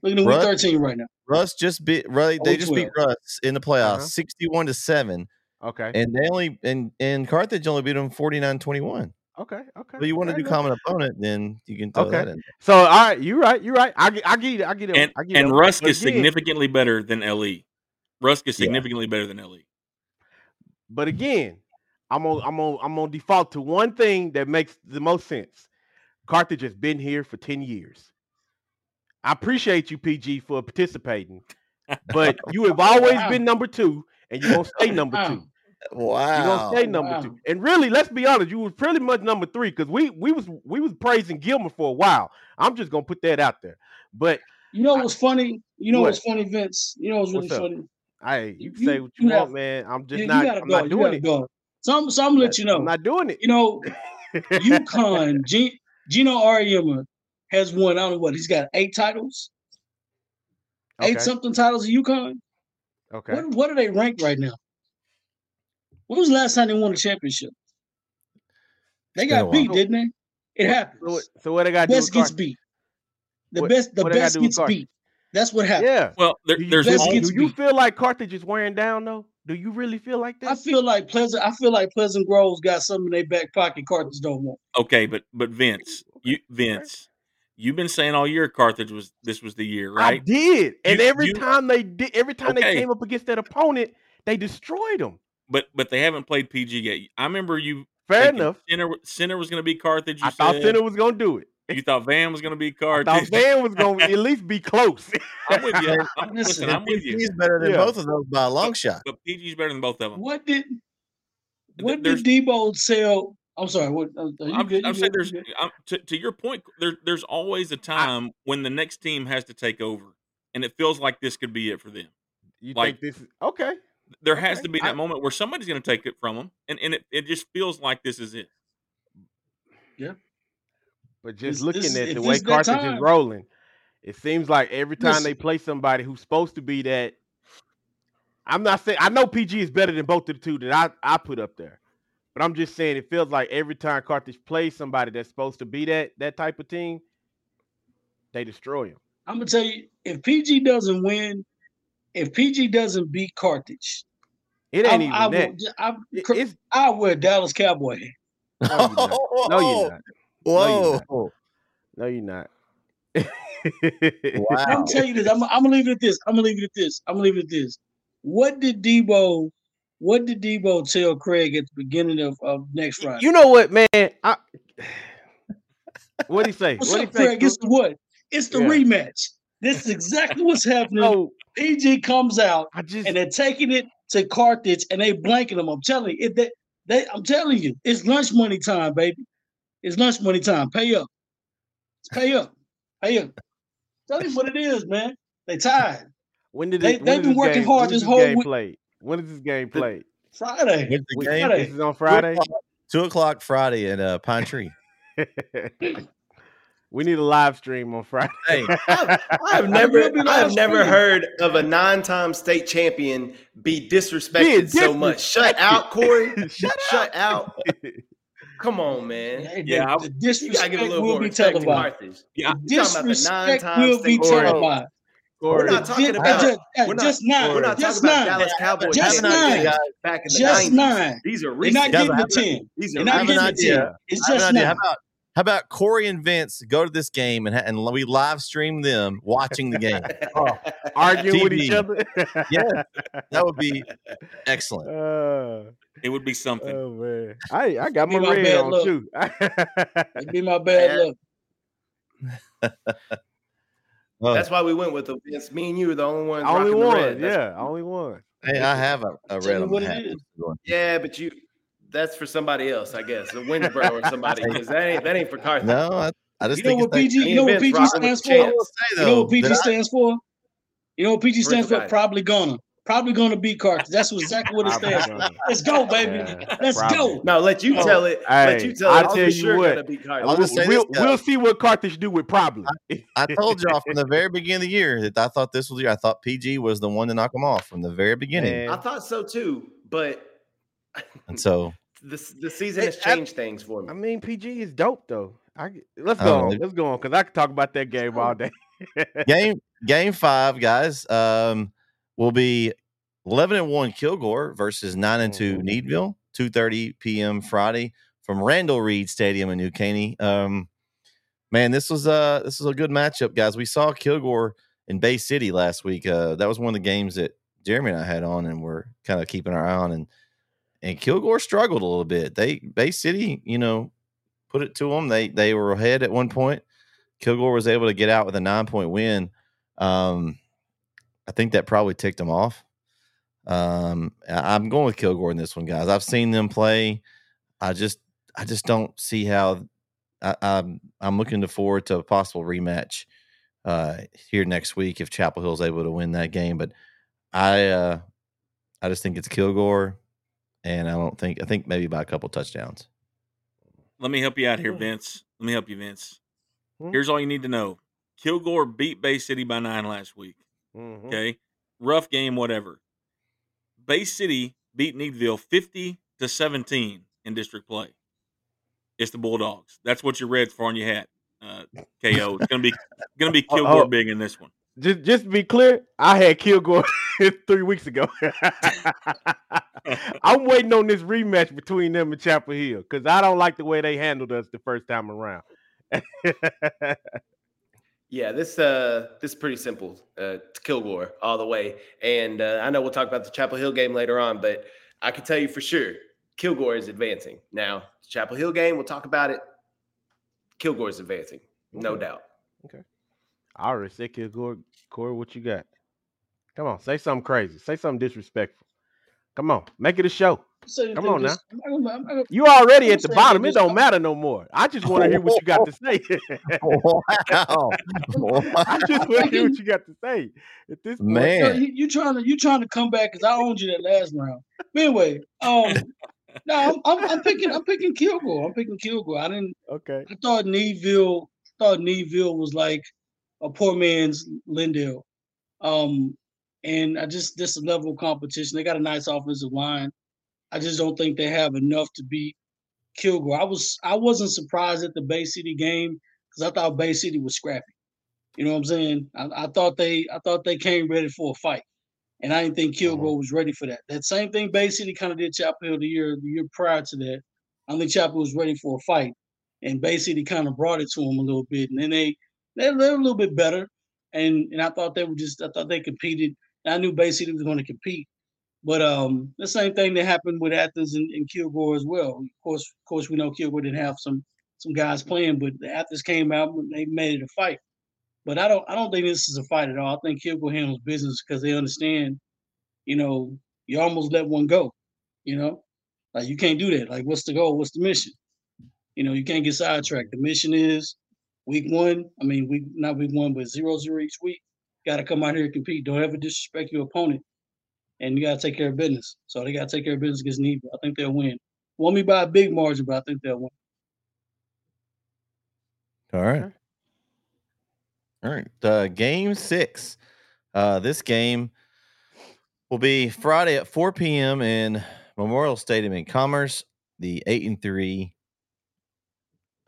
Looking at week Rusk- 13 right now. Rusk just beat Ru- they week just beat Rusk in the playoffs, Uh-huh. sixty-one to seven, Okay. and they only and and Carthage only beat them 49-21. Okay. Okay. But you want to do enough. common opponent, then you can throw Okay. that in. So all right, you're right. You're right. I get. I get it. I get it. And I get and it. Rusk But is again- significantly better than Le. Rusk is Yeah. significantly better than Le. But again, I'm on. I'm on. I'm on default to one thing that makes the most sense. Carthage has been here for ten years. I appreciate you, PG, for participating, but you have always been number two, and you're gonna stay number two. Wow. You're gonna stay number Wow. two. And really, let's be honest, you was pretty much number three because we we was we was praising Gilmer for a while. I'm just gonna put that out there. But You know what's funny? You know What? what's funny, Vince? You know what's really What's funny? hey, you can You- say what you you, have- want, man. I'm just You, you not. gotta I'm go. not You doing it. go. So I'm, so I'm gonna let you know. I'm not doing it. You know, UConn, G, Gino Auriemma has won. I don't know what he's got. Eight titles, eight something titles at UConn. Okay. What what are they ranked right now? When was the last time they won a championship? They It's been a got beat, while. didn't they? It happens. So what, so what I got to best with gets beat. The What- best the what I gotta best gets beat. That's what happens. Yeah. Well, there, Do you, there's best feel, only, gets do you beat. feel like Carthage is wearing down though? Do you really feel like that? I that? feel like Pleasant. I feel like Pleasant Grove's got something in their back pocket. Carthage don't want. okay, but but Vince, you Vince, you've been saying all year Carthage was this was the year, right? I did, and You- every you- time they did, every time they came up against that opponent, they destroyed them. But but they haven't played PG yet. I remember you Fair enough. Center Center was going to be Carthage. You I thought. Center was gonna do it. You thought Van was going to be I Carthage. thought Van was gonna at least be close. I'm with you. I'm, Listen, listen, I'm with you. He's better than Yeah. both of those by a long shot. But PG's better than both of them. What did what There's- did Debo sell? I'm sorry. What? uh, are you I'm, good? I'm saying good? there's I'm, to, to your point. There, there's always a time when the next team has to take over, and it feels like this could be it for them. you Like- think this is okay? There has Okay. to be that I- moment where somebody's going to take it from them, and, and it, it just feels like this is it. Yeah. But This- just looking this- at the way Carthage is rolling, it seems like every time Listen. they play somebody who's supposed to be that. I'm not saying I know PG is better than both of the two that I, I put up there, but I'm just saying it feels like every time Carthage plays somebody that's supposed to be that that type of team, they destroy him. I'm gonna tell you, if PG doesn't win, if PG doesn't beat Carthage, It I, ain't even I, that. will, I, It- cr- it's I wear Dallas Cowboy. no, you're not. No, you're not. Whoa. No, No, you're not. Wow. I'm gonna tell you this. I'm, I'm gonna leave it at this. I'm gonna leave it at this. I'm gonna leave it at this. What did Debo? What did Debo tell Craig at the beginning of, of next Friday? You know what, man? I, what he say? What's What up, he say? Craig? It's the what? It's the Yeah. rematch. This is exactly what's happening. No, PG comes out I just and they're taking it to Carthage and they blanking them. I'm telling you, it, they, they, I'm telling you, it's lunch money time, baby. It's lunch money time. Pay up. It's pay up. Pay up. Tell me what it is, man. They tired. when did they- it, when they've been this working game- hard this this whole game week. played? When is this game played? Friday. When's the We- game? Friday. This is on Friday. Two o'clock Friday at uh, Pine Tree. we need a live stream on Friday. Hey, I've, I've never, will be live I've never heard of a nine-time state champion be disrespected Being so much. Shut out, Corey. Shut Shut out. Come on, man. Hey, Yeah, the, the disrespect gotta give a little will be respect to televised. Yeah, The You're talking about the disrespect nine-time will be state champion. televised. We're not talking di- about. just, we're not, just nine. we're not just talking about. Dallas Cowboys. Just having nine. ideas back in the Just 90s. nine. These are They're not getting the ten. These They're not I have an getting the ten. It's just nine. How about how about Corey and Vince go to this game and and we live stream them watching the game? arguing with each other. Yeah. That would be excellent. Uh, it would be something. oh man, I I got my my red on luck. too. It'd be my bad Yeah. luck. Oh, That's why we went with the Vince. Me and you are the only ones. only rocking the one, red. Yeah, only one. hey, I have a, a red on my hat. Yeah, but you. That's for somebody else, I guess. The Winsboro or somebody, because that ain't that ain't for Carthage. No, I, I just You know think what PG? Me You know what PG stands for? I champs. You know what PG that I- stands for? You know what PG stands for? Probably gonna. Probably gonna beat Carthage. That's what- exactly what it Probably stands for. Let's go, baby. Yeah, Let's probably. go. No, let you Oh, tell it. let hey, you tell I'll it. I'm tell you sure what. I'll just say we'll, we'll see what Carthage do with probably. I told y'all from the very beginning of the year that I thought this was the year. I thought PG was the one to knock them off from the very beginning. Man, I thought so too, but and so the the season has changed things for me. I mean, PG is dope though. I let's go on. Let's go on because I could talk about that game all day. game game five, guys, um, will be eleven and one Kilgore versus nine and 2 Mhm. Needville. Two thirty p.m. Friday from Randall Reed Stadium in New Caney. Um, man, this was a this was a good matchup, guys. We saw Kilgore in Bay City last week. Uh, that was one of the games that Jeremy and I had on, and we're kind of keeping our eye on. And and Kilgore struggled a little bit. They Bay City, you know, put it to them. They they were ahead at one point. Kilgore was able to get out with a nine point win. Um, I think that probably ticked them off. Um, I'm going with Kilgore in this one, guys. I've seen them play. I just I just don't see how. I, I'm I'm looking forward to a possible rematch uh, here next week if Chapel Hill's able to win that game. But I uh, I just think it's Kilgore, and I don't think I think maybe by a couple touchdowns. Let me help you out here, Vince. Let me help you, Vince. Hmm? Here's all you need to know: Kilgore beat Bay City by nine last week. Mhm. Okay, rough game, whatever. Bay City beat Needville fifty to seventeen in district play. It's the Bulldogs. That's what you read for on your hat. Uh, KO. It's gonna be gonna be Oh, Kilgore oh. big in this one. Just just to be clear, I had Kilgore three weeks ago. I'm waiting on this rematch between them and Chapel Hill because I don't like the way they handled us the first time around. Yeah, this uh this is pretty simple. Uh Kilgore all the way. And uh, I know we'll talk about the Chapel Hill game later on, but I can tell you for sure Kilgore is advancing. Now, the Chapel Hill game, we'll talk about it. Kilgore is advancing, no Okay. doubt. I already said Kilgore. Corey, what you got? Come on, say something crazy. Say something disrespectful. Come on, make it a show. Say Come anything on now. dis- I'm not gonna- I'm not gonna- You already Don't at the bottom. It don't matter no more. I just want to hear what you got to say. wow, I just want to hear what you got to say. At this point, No, man. you, you trying to you trying to come back because I owned you that last round. But anyway, um, no, I'm, I'm, I'm picking I'm picking Kilgore. I'm picking Kilgore. I didn't. okay. I thought Needville thought Needville was like a poor man's Lindale. Um, and I just this level of competition. They got a nice offensive line. I just don't think they have enough to beat Kilgore. I was I wasn't surprised at the Bay City game because I thought Bay City was scrappy. You know what I'm saying? I, I thought they I thought they came ready for a fight. And I didn't think Kilgore was ready for that. That same thing Bay City kind of did Chapel Hill the year the year prior to that. I think Chapel was ready for a fight. And Bay City kind of brought it to them a little bit. And then they they they're a little bit better. And and I thought they were just I thought they competed. I knew Bay City was going to compete. But um the same thing that happened with Athens and, and Kilgore as well. Of course, of course we know Kilgore didn't have some some guys playing, but the Athens came out and they made it a fight. But I don't I don't think this is a fight at all. I think Kilgore handles business because they understand, you know, you almost let one go. You know? Like you can't do that. Like what's the goal? What's the mission? You know, you can't get sidetracked. The mission is week one. I mean, week not week one, but zero zero each week. Gotta come out here and compete. Don't ever disrespect your opponent. And you gotta take care of business. So they gotta take care of business against Nebo. I think they'll win. Won't be by a big margin, but I think they'll win. All right. All right. Uh, game six. Uh, this game will be Friday at 4 p.m. in Memorial Stadium in Commerce. The eight and three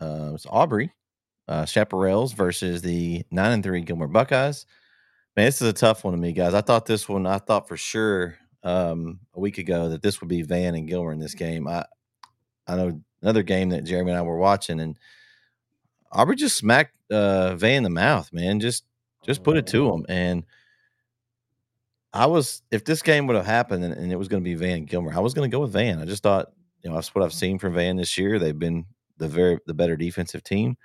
uh, it's Aubrey uh, Chaparrals versus the nine and three Gilmer Buckeyes. Man, this is a tough one to me, guys. I thought this one. I thought for sure um, a week ago that this would be Van and Gilmer in this game. I I know another game that Jeremy and I were watching, and Aubrey just smacked uh, Van in the mouth, man. Just just put it to him. And I was if this game would have happened and, and it was going to be Van Gilmer, I was going to go with Van. I just thought, you know, that's what I've seen from Van this year. They've been the very the better defensive team.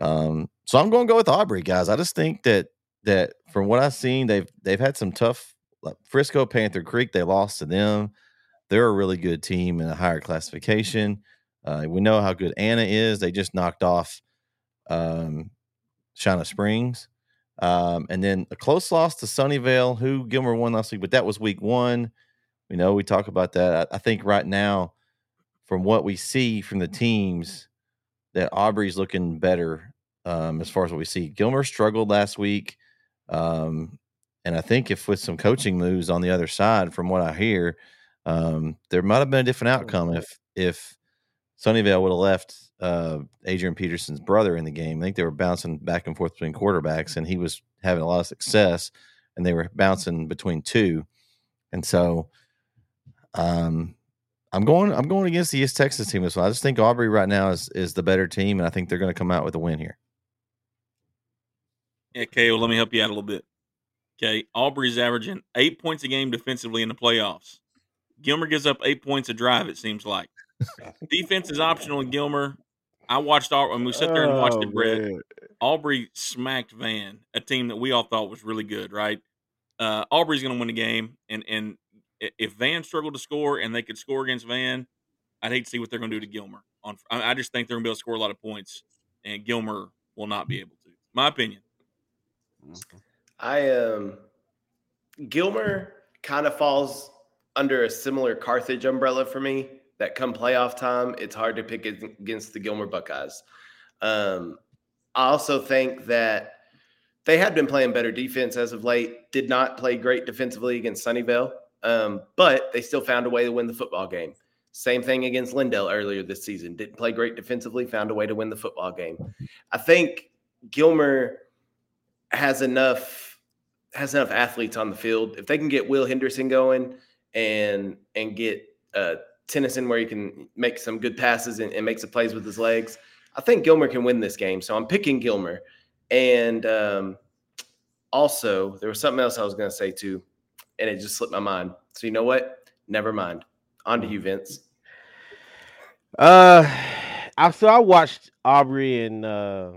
Um, so I'm going to go with Aubrey, guys. I just think that that from what I've seen, they've they've had some tough like Frisco Panther Creek. They lost to them. They're a really good team in a higher classification. Uh, we know how good Anna is. They just knocked off um, China Springs. Um, and then a close loss to Sunnyvale, who Gilmer won last week, but that was week one. We know we talk about that. I, I think right now, from what we see from the teams, that Aubrey's looking better um, as far as what we see. Gilmer struggled last week. Um, and I think if with some coaching moves on the other side, from what I hear, Um, there might have been a different outcome if if Sunnyvale would have left uh, Adrian Peterson's brother in the game. I think they were bouncing back and forth between quarterbacks, and he was having a lot of success, and they were bouncing between two, and so. Um, I'm going. I'm going against the East Texas team as well. I just think Aubrey right now is is the better team, and I think they're going to come out with a win here. Yeah, KO, let me help you out a little bit. Okay, Aubrey's averaging eight points a game defensively in the playoffs. Gilmer gives up eight points a drive. It seems like defense is optional in Gilmer. I watched all when we sat there and watched Oh, it, Brett. man. Aubrey smacked Van, a team that we all thought was really good, right? Uh, Aubrey's going to win the game, and and i- if Van struggled to score and they could score against Van, I'd hate to see what they're going to do to Gilmer. On, I I just think they're going to be able to score a lot of points, and Gilmer will not be able to. My opinion. I um Gilmer kind of falls under a similar Carthage umbrella for me. That come playoff time, it's hard to pick against the Gilmer Buckeyes. Um, I also think that they had been playing better defense as of late. Did not play great defensively against Sunnyvale, um, but they still found a way to win the football game. Same thing against Lindale earlier this season. Didn't play great defensively, found a way to win the football game. I think Gilmer has enough has enough athletes on the field. If they can get Will Henderson going and and get uh, Tennyson where he can make some good passes and, and make some plays with his legs, I think Gilmer can win this game. So I'm picking Gilmer. And um, also, there was something else I was going to say too, and it just slipped my mind. So you know what? Never mind. On to you, Vince. Uh, I so I watched Aubrey and uh,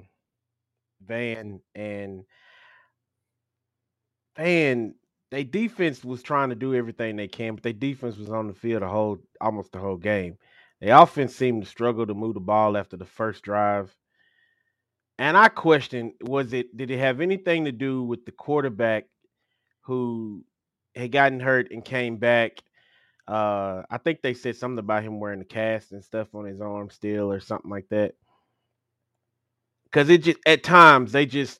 Van and Van. They defense was trying to do everything they can, but their defense was on the field the whole almost the whole game. The offense seemed to struggle to move the ball after the first drive. And I question was it did it have anything to do with the quarterback who had gotten hurt and came back? Uh, I think they said something about him wearing a cast and stuff on his arm still or something like that. Cause it just at times they just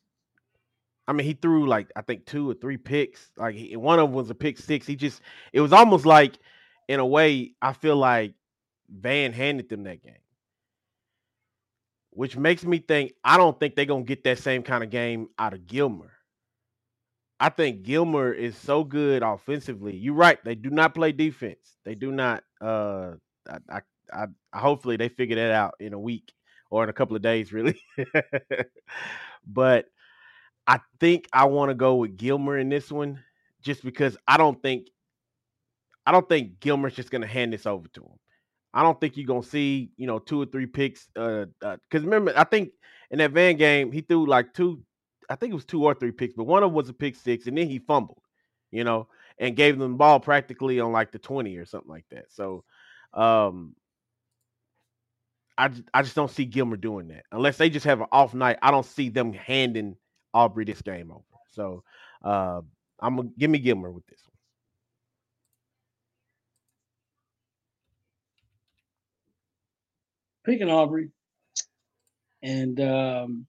I mean, he threw like I think two or three picks. Like he, one of them was a pick six. He just it was almost like in a way, I feel like Van handed them that game. Which makes me think I don't think they're gonna get that same kind of game out of Gilmer. I think Gilmer is so good offensively. You're right. They do not play defense. They do not. Uh, I, I, I, hopefully they figure that out in a week or in a couple of days, really. but I think I want to go with Gilmer in this one, just because I don't think, I don't think Gilmer's just gonna hand this over to him. I don't think you're gonna see, you know, two or three picks. Uh, because remember, I think in that Van game he threw like two I think it was two or three picks, but one of them was a pick six, and then he fumbled, you know, and gave them the ball practically on like the 20 or something like that. So um I, I just don't see Gilmer doing that. Unless they just have an off night, I don't see them handing Aubrey this game over. So uh I'm gonna give me Gilmer with this one. picking Aubrey. And um,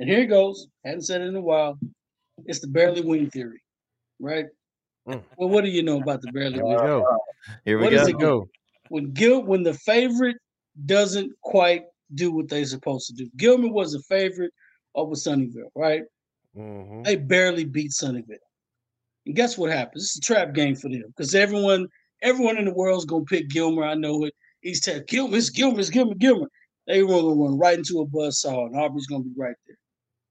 and here it goes. Hadn't said it in a while. It's the barely win theory, right? Mm. Well, what do you know about the barely Here win? we go. Here we What go. is Here we go. When Gil, when the favorite doesn't quite do what they're supposed to do. Gilmer was a favorite over Sunnyvale, right? Mhm. They barely beat Sunnyvale. And guess what happens? It's a trap game for them because everyone, everyone in the world's gonna pick Gilmer. I know it. He's telling Gilmer, it's Gilmer, it's Gilmer, Gilmer. Everyone gonna run right into a buzz saw, and Aubrey's gonna be right there.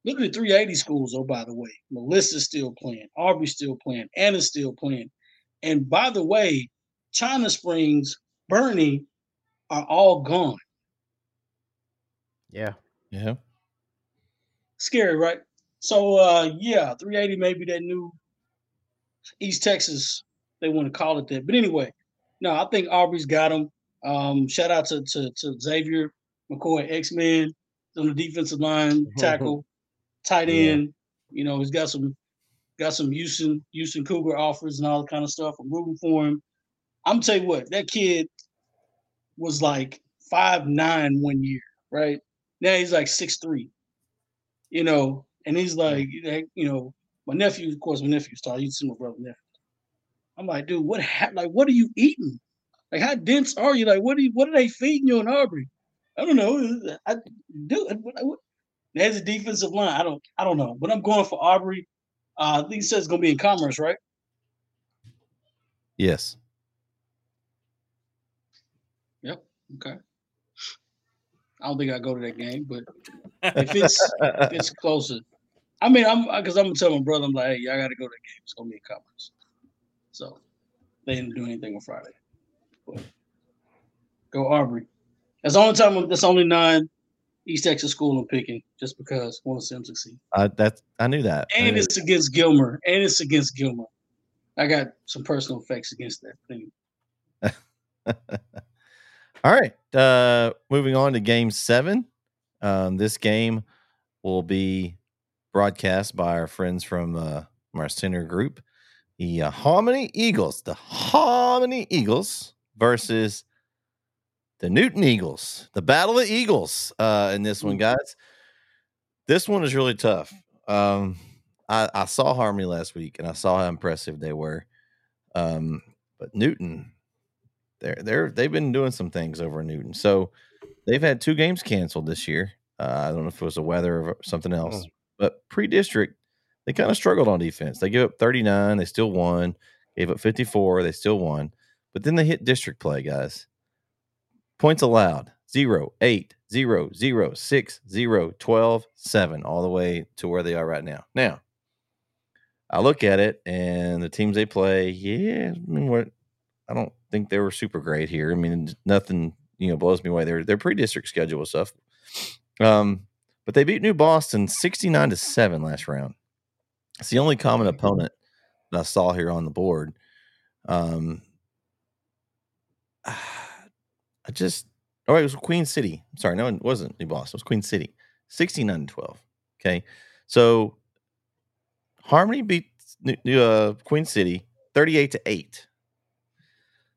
Look at the 380 schools, oh, by the way. Melissa's still playing, Aubrey's still playing, Anna's still playing. And by the way, China Springs, Bernie are all gone. Yeah. Yeah. Scary, right? So uh yeah, 380 may be that new East Texas. They want to call it that. But anyway, no, I think Aubrey's got him. Um, shout out to to, to Xavier McCoy, X-Men on the defensive line, tackle, tight Yeah. end. You know, he's got some got some Houston, Houston Cougar offers and all that kind of stuff. I'm rooting for him. I'm tell you what, that kid was like five nine one year, right? Now he's like six three. You know, and he's like, you know, my nephew, of course, my nephew's tall. You see my brother nephew. I'm like, dude, what happened? Like, what are you eating? Like, how dense are you? Like, what are you, what are they feeding you in Aubrey? I don't know. I do. There's a defensive line. I don't I don't know. But I'm going for Aubrey. Uh, I think it says it's gonna be in commerce, right? Yes. Yep. Okay. I don't think I go to that game, but if it's if it's closer, I mean, I'm because I'm gonna tell my brother, I'm like, hey, I got to go to the game. It's gonna be in commerce. So they didn't do anything on Friday. But go Aubrey. That's the only time. That's only nine East Texas school I'm picking, just because I want to see them succeed. I that I knew that. And I it's against Gilmer, and it's against Gilmer. I got some personal effects against that thing. All right. Uh, moving on to game seven. Um, this game will be broadcast by our friends from uh, our center group, the uh, Harmony Eagles. The Harmony Eagles versus the Newton Eagles. The Battle of Eagles uh, in this one, guys. This one is really tough. Um, I, I saw Harmony last week and I saw how impressive they were. Um, but Newton, they're they're they've been doing some things over Newton. So they've had two games canceled this year. Uh, I don't know if it was the weather or something else, but pre-district they kind of struggled on defense. They gave up 39, they still won. Gave up 54, they still won. But then they hit district play, guys. Points allowed 0, 8, 0, 0, 6, 0, 12, 7, all the way to where they are right now. Now, I look at it and the teams they play, yeah, I mean, what I don't think they were super great here. I mean, nothing you know blows me away. They're they're pre-district schedule stuff. Um, but they beat New Boston sixty nine to seven last round. It's the only common opponent that I saw here on the board. Um, I just oh it was Queen City. Sorry, no, it wasn't New Boston. It was Queen City, sixty nine to twelve. Okay, so Harmony beat uh, Queen City thirty eight to eight.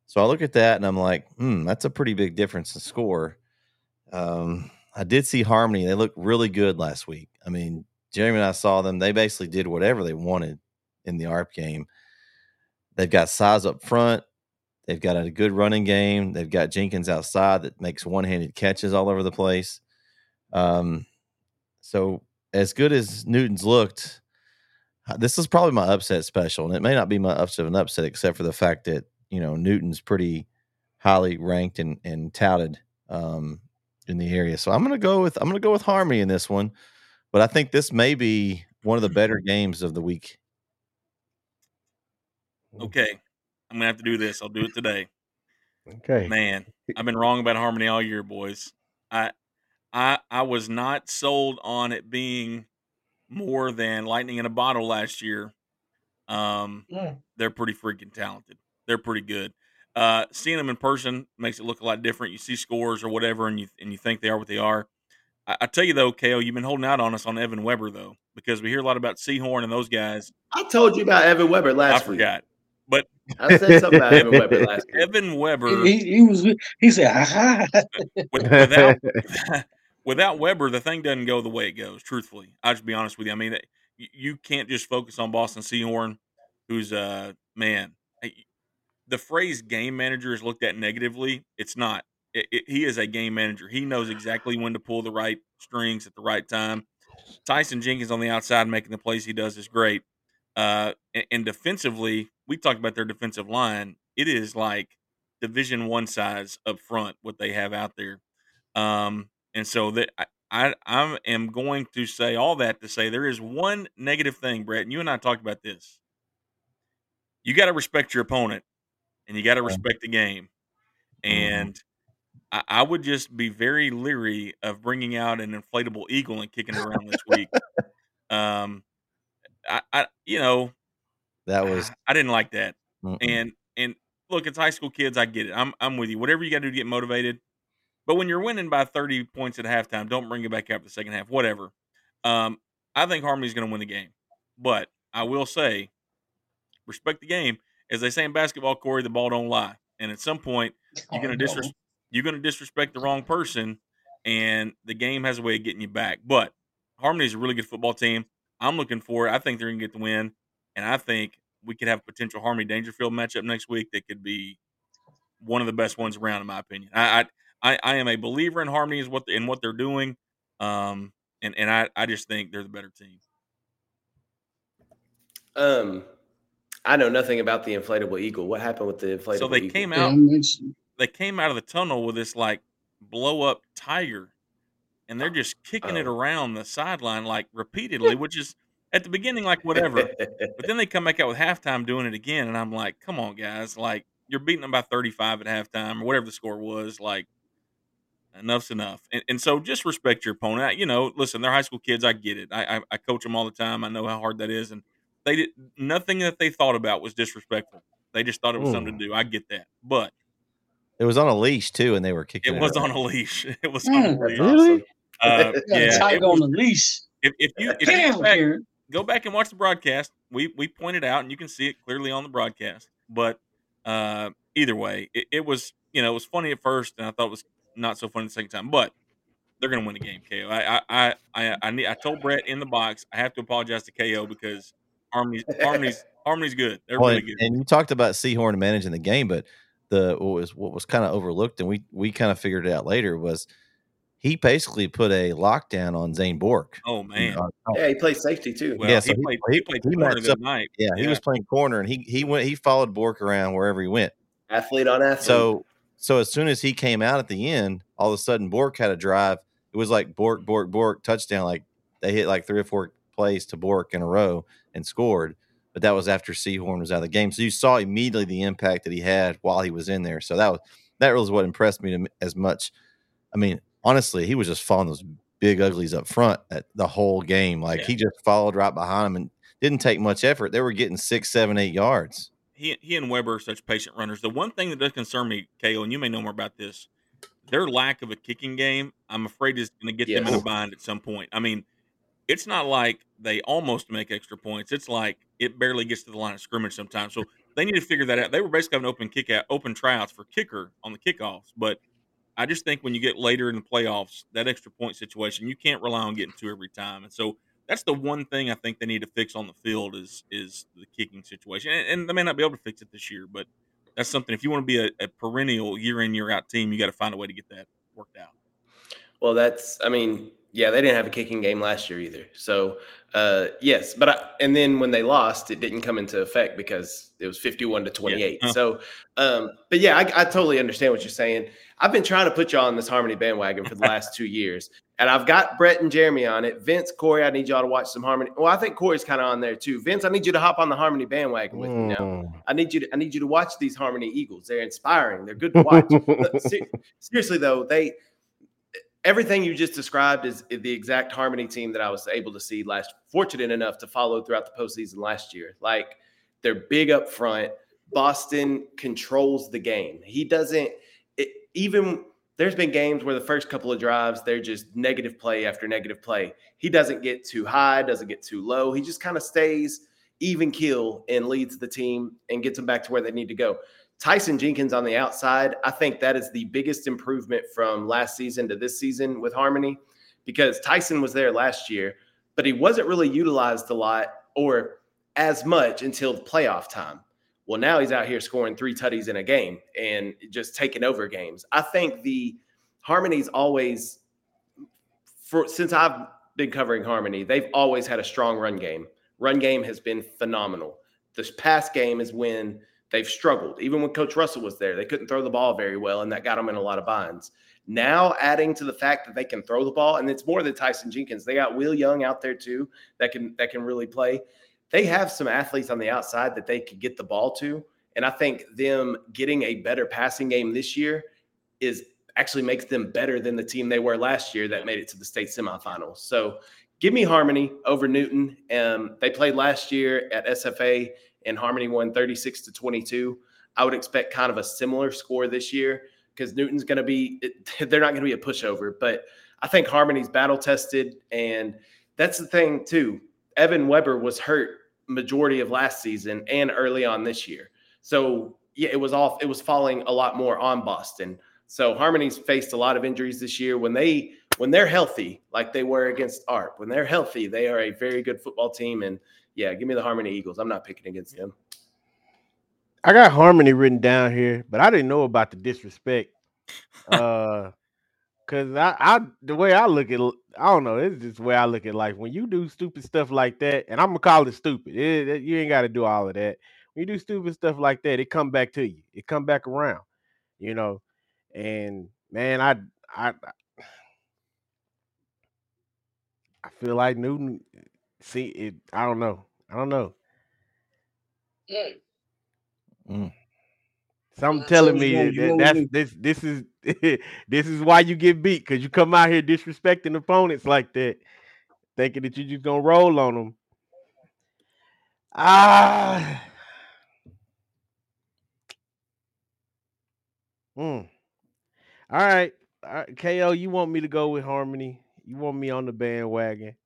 So I look at that and I'm like, hmm, that's a pretty big difference in score. Um, I did see Harmony. They looked really good last week. I mean, Jeremy and I saw them. They basically did whatever they wanted in the ARP game. They've got size up front. They've got a good running game. They've got Jenkins outside that makes one handed catches all over the place. Um, so, as good as Newton's looked, uh, this is probably my upset special. And it may not be my upset of an upset, except for the fact that you know Newton's pretty highly ranked and and touted um, in the area. So I'm gonna go with I'm gonna go with Harmony in this one, but I think this may be one of the better games of the week. Okay, I'm gonna have to do this. I'll do it today. Okay, Man, I've been wrong about Harmony all year, boys. I I I was not sold on it being more than lightning in a bottle last year. Um, Yeah. they're pretty freaking talented. They're pretty good. Uh, seeing them in person makes it look a lot different. You see scores or whatever, and you and you think they are what they are. I, I tell you though, Ko, you've been holding out on us on Evan Weber though, because we hear a lot about Seahorn and those guys. I told you about Evan Weber I last week. forgot, but I said something about Evan Weber last week. Evan Weber He, he was he said, ha ha. with, without without Weber, the thing doesn't go the way it goes. Truthfully, I'll just be honest with you. I mean, you, you can't just focus on Boston Seahorn, who's uh man. The phrase "game manager" is looked at negatively. It's not. It, it, he is a game manager. He knows exactly when to pull the right strings at the right time. Tyson Jenkins on the outside making the plays he does is great. Uh, and, and defensively, we talked about their defensive line. It is like Division One size up front what they have out there. Um, and so that I, I I am going to say all that to say there is one negative thing, Brett, and you and I talked about this. You got to respect your opponent, and you got to respect the game. And I, I would just be very leery of bringing out an inflatable eagle and kicking it around this week. Um, I, I you know That was I didn't like that. mm-mm. And and look, it's high school kids. I get it. I'm I'm with you. Whatever you got to do to get motivated. But when you're winning by 30 points at halftime, don't bring it back after the second half. Whatever. Um, I think Harmony's going to win the game. But I will say, respect the game. As they say in basketball, Corey, the ball don't lie. And at some point, you're Oh, going to disres- you're going to disrespect the wrong person, and the game has a way of getting you back. But Harmony is a really good football team. I'm looking for it. I think they're going to get the win, and I think we could have a potential Harmony Daingerfield matchup next week that could be one of the best ones around, in my opinion. I I, I am a believer in Harmony is what in what they're doing, um, and and I I just think they're the better team. Um, I know nothing about the inflatable eagle. What happened with the inflatable? So they eagle? came out. They came out of the tunnel with this like blow up tiger, and they're just kicking it Oh. around the sideline like repeatedly, which is at the beginning like whatever. But then they come back out with halftime doing it again, and I'm like, come on, guys! Like you're beating them by 35 at halftime or whatever the score was. Like enough's enough. And, and so just respect your opponent. I- You know, listen, they're high school kids. I get it. I, I I coach them all the time. I know how hard that is, and they did nothing that they thought about was disrespectful. They just thought it was something to do. I get that, but It was on a leash too, and they were kicking. it It was around. on a leash. It was Mm. on a leash. awesome. Uh, Got a yeah, tiger it was- on the leash. if, if you if you Damn, go back, Karen. go back and watch the broadcast. We we pointed out, and you can see it clearly on the broadcast. But uh, either way, it, it was you know it was funny at first, and I thought it was not so funny the second time. But they're going to win the game. KO. I I I I, I, need, I told Brett in the box I have to apologize to KO because Harmony's Harmony's Harmony's good. They're Well, really good. and you talked about Seahorn managing the game, but the what was what was kind of overlooked, and we we kind of figured it out later was he basically put a lockdown on Zane Bork. oh man. Uh, Yeah, he played safety too. Well, yeah, he, so he- played. he- He, played he corner that night. yeah, he was playing corner, and he he went he followed Bork around wherever he went. Athlete on athlete. So so as soon as he came out at the end, all of a sudden Bork had a drive. It was like Bork, Bork, Bork touchdown. Like they hit like three or four plays to Bork in a row and scored. But that was after Seahorn was out of the game. So you saw immediately the impact that he had while he was in there. So that was that was what impressed me to, as much. I mean, honestly, he was just following those big uglies up front at the whole game. Like Yeah. he just followed right behind him and didn't take much effort. They were getting six, seven, eight yards. he he and Weber are such patient runners. The one thing that does concern me, Kale, and you may know more about this, their lack of a kicking game, I'm afraid is going to get them in a bind at some point. I mean, it's not like they almost make extra points. It's like it barely gets to the line of scrimmage sometimes. So they need to figure that out. They were basically having open kick out, open tryouts for kicker on the kickoffs, but I just think when you get later in the playoffs, that extra point situation, you can't rely on getting two every time. And so that's the one thing I think they need to fix on the field is is the kicking situation. And, and they may not be able to fix it this year, but that's something. If you want to be a, a perennial year in year out team, you got to find a way to get that worked out. Well, that's, I mean, yeah, they didn't have a kicking game last year either. So, uh, yes, but I, and then when they lost, it didn't come into effect because it was 51 to 28. Yeah. So, um, but yeah, I, I totally understand what you're saying. I've been trying to put y'all on this Harmony bandwagon for the last two years, and I've got Brett and Jeremy on it. Vince, Corey, I need y'all to watch some Harmony. Well, I think Corey's kind of on there too. Vince, I need you to hop on the Harmony bandwagon with me now. Mm. I need you to I need you to watch these Harmony Eagles. They're inspiring. They're good to watch. But se- seriously though, they everything you just described is the exact Harmony team that I was able to see last. Fortunate enough to follow throughout the postseason last year. Like they're big up front. Boston controls the game. He doesn't it, even. There's been games where the first couple of drives they're just negative play after negative play. He doesn't get too high, doesn't get too low. He just kind of stays even kill and leads the team and gets them back to where they need to go. Tyson Jenkins on the outside, I think that is the biggest improvement from last season to this season with Harmony because Tyson was there last year, but he wasn't really utilized a lot or as much until playoff time. Well, now he's out here scoring three tutties in a game and just taking over games. I think the Harmony's always, for since I've been covering Harmony, they've always had a strong run game. Run game has been phenomenal. This past game is when they've struggled. Even when Coach Russell was there, they couldn't throw the ball very well, and that got them in a lot of binds. Now, adding to the fact that they can throw the ball, and it's more than Tyson Jenkins. They got Will Young out there too that can that can really play. They have some athletes on the outside that they could get the ball to, and I think them getting a better passing game this year is actually makes them better than the team they were last year that made it to the state semifinals. So give me Harmony over Newton. Um, they played last year at SFA and Harmony won 36 to 22. I would expect kind of a similar score this year because Newton's going to be, they're not going to be a pushover, but I think Harmony's battle tested. And that's the thing, too. Evan Weber was hurt majority of last season and early on this year. So, yeah, it was off, it was falling a lot more on Boston. So Harmony's faced a lot of injuries this year. When they when they're healthy, like they were against ARP, when they're healthy, they are a very good football team. And yeah, give me the Harmony Eagles. I'm not picking against them. I got Harmony written down here, but I didn't know about the disrespect. Uh, cause I, I the way I look at, I don't know. It's just the way I look at life. When you do stupid stuff like that, and I'm gonna call it stupid. It, it- you ain't got to do all of that. When you do stupid stuff like that, it come back to you. It come back around, you know. And man, I, I, I feel like Newton. See it. I don't know. I don't know. Mm. Something I telling me you that, that's this this is this is why you get beat because you come out here disrespecting opponents like that, thinking that you just gonna roll on them. Ah. Hmm. All right. All right. KO, you want me to go with Harmony? You want me on the bandwagon?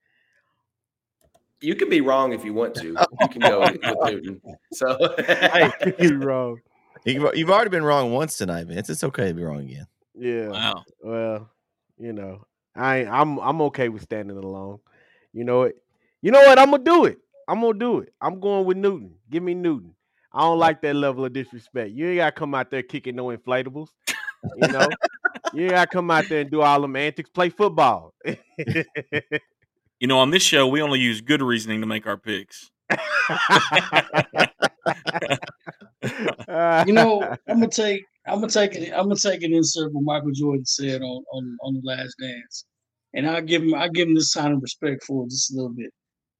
You can be wrong if you want to. You can go with Newton. So Hey, you wrong. You've, you've already been wrong once tonight, Vince. It's okay to be wrong again. Yeah. Wow. Well, you know, I I'm I'm okay with standing alone. You know what? You know what? I'm gonna do it. I'm gonna do it. I'm going with Newton. Give me Newton. I don't like that level of disrespect. You ain't gotta come out there kicking no inflatables. You know, you ain't gotta come out there and do all them antics. Play football. You know, on this show, we only use good reasoning to make our picks. You know, I'm gonna take I'm gonna take it I'm gonna take an insert what Michael Jordan said on on on the Last Dance, and I'll give him I give him this sign of respect for it just a little bit.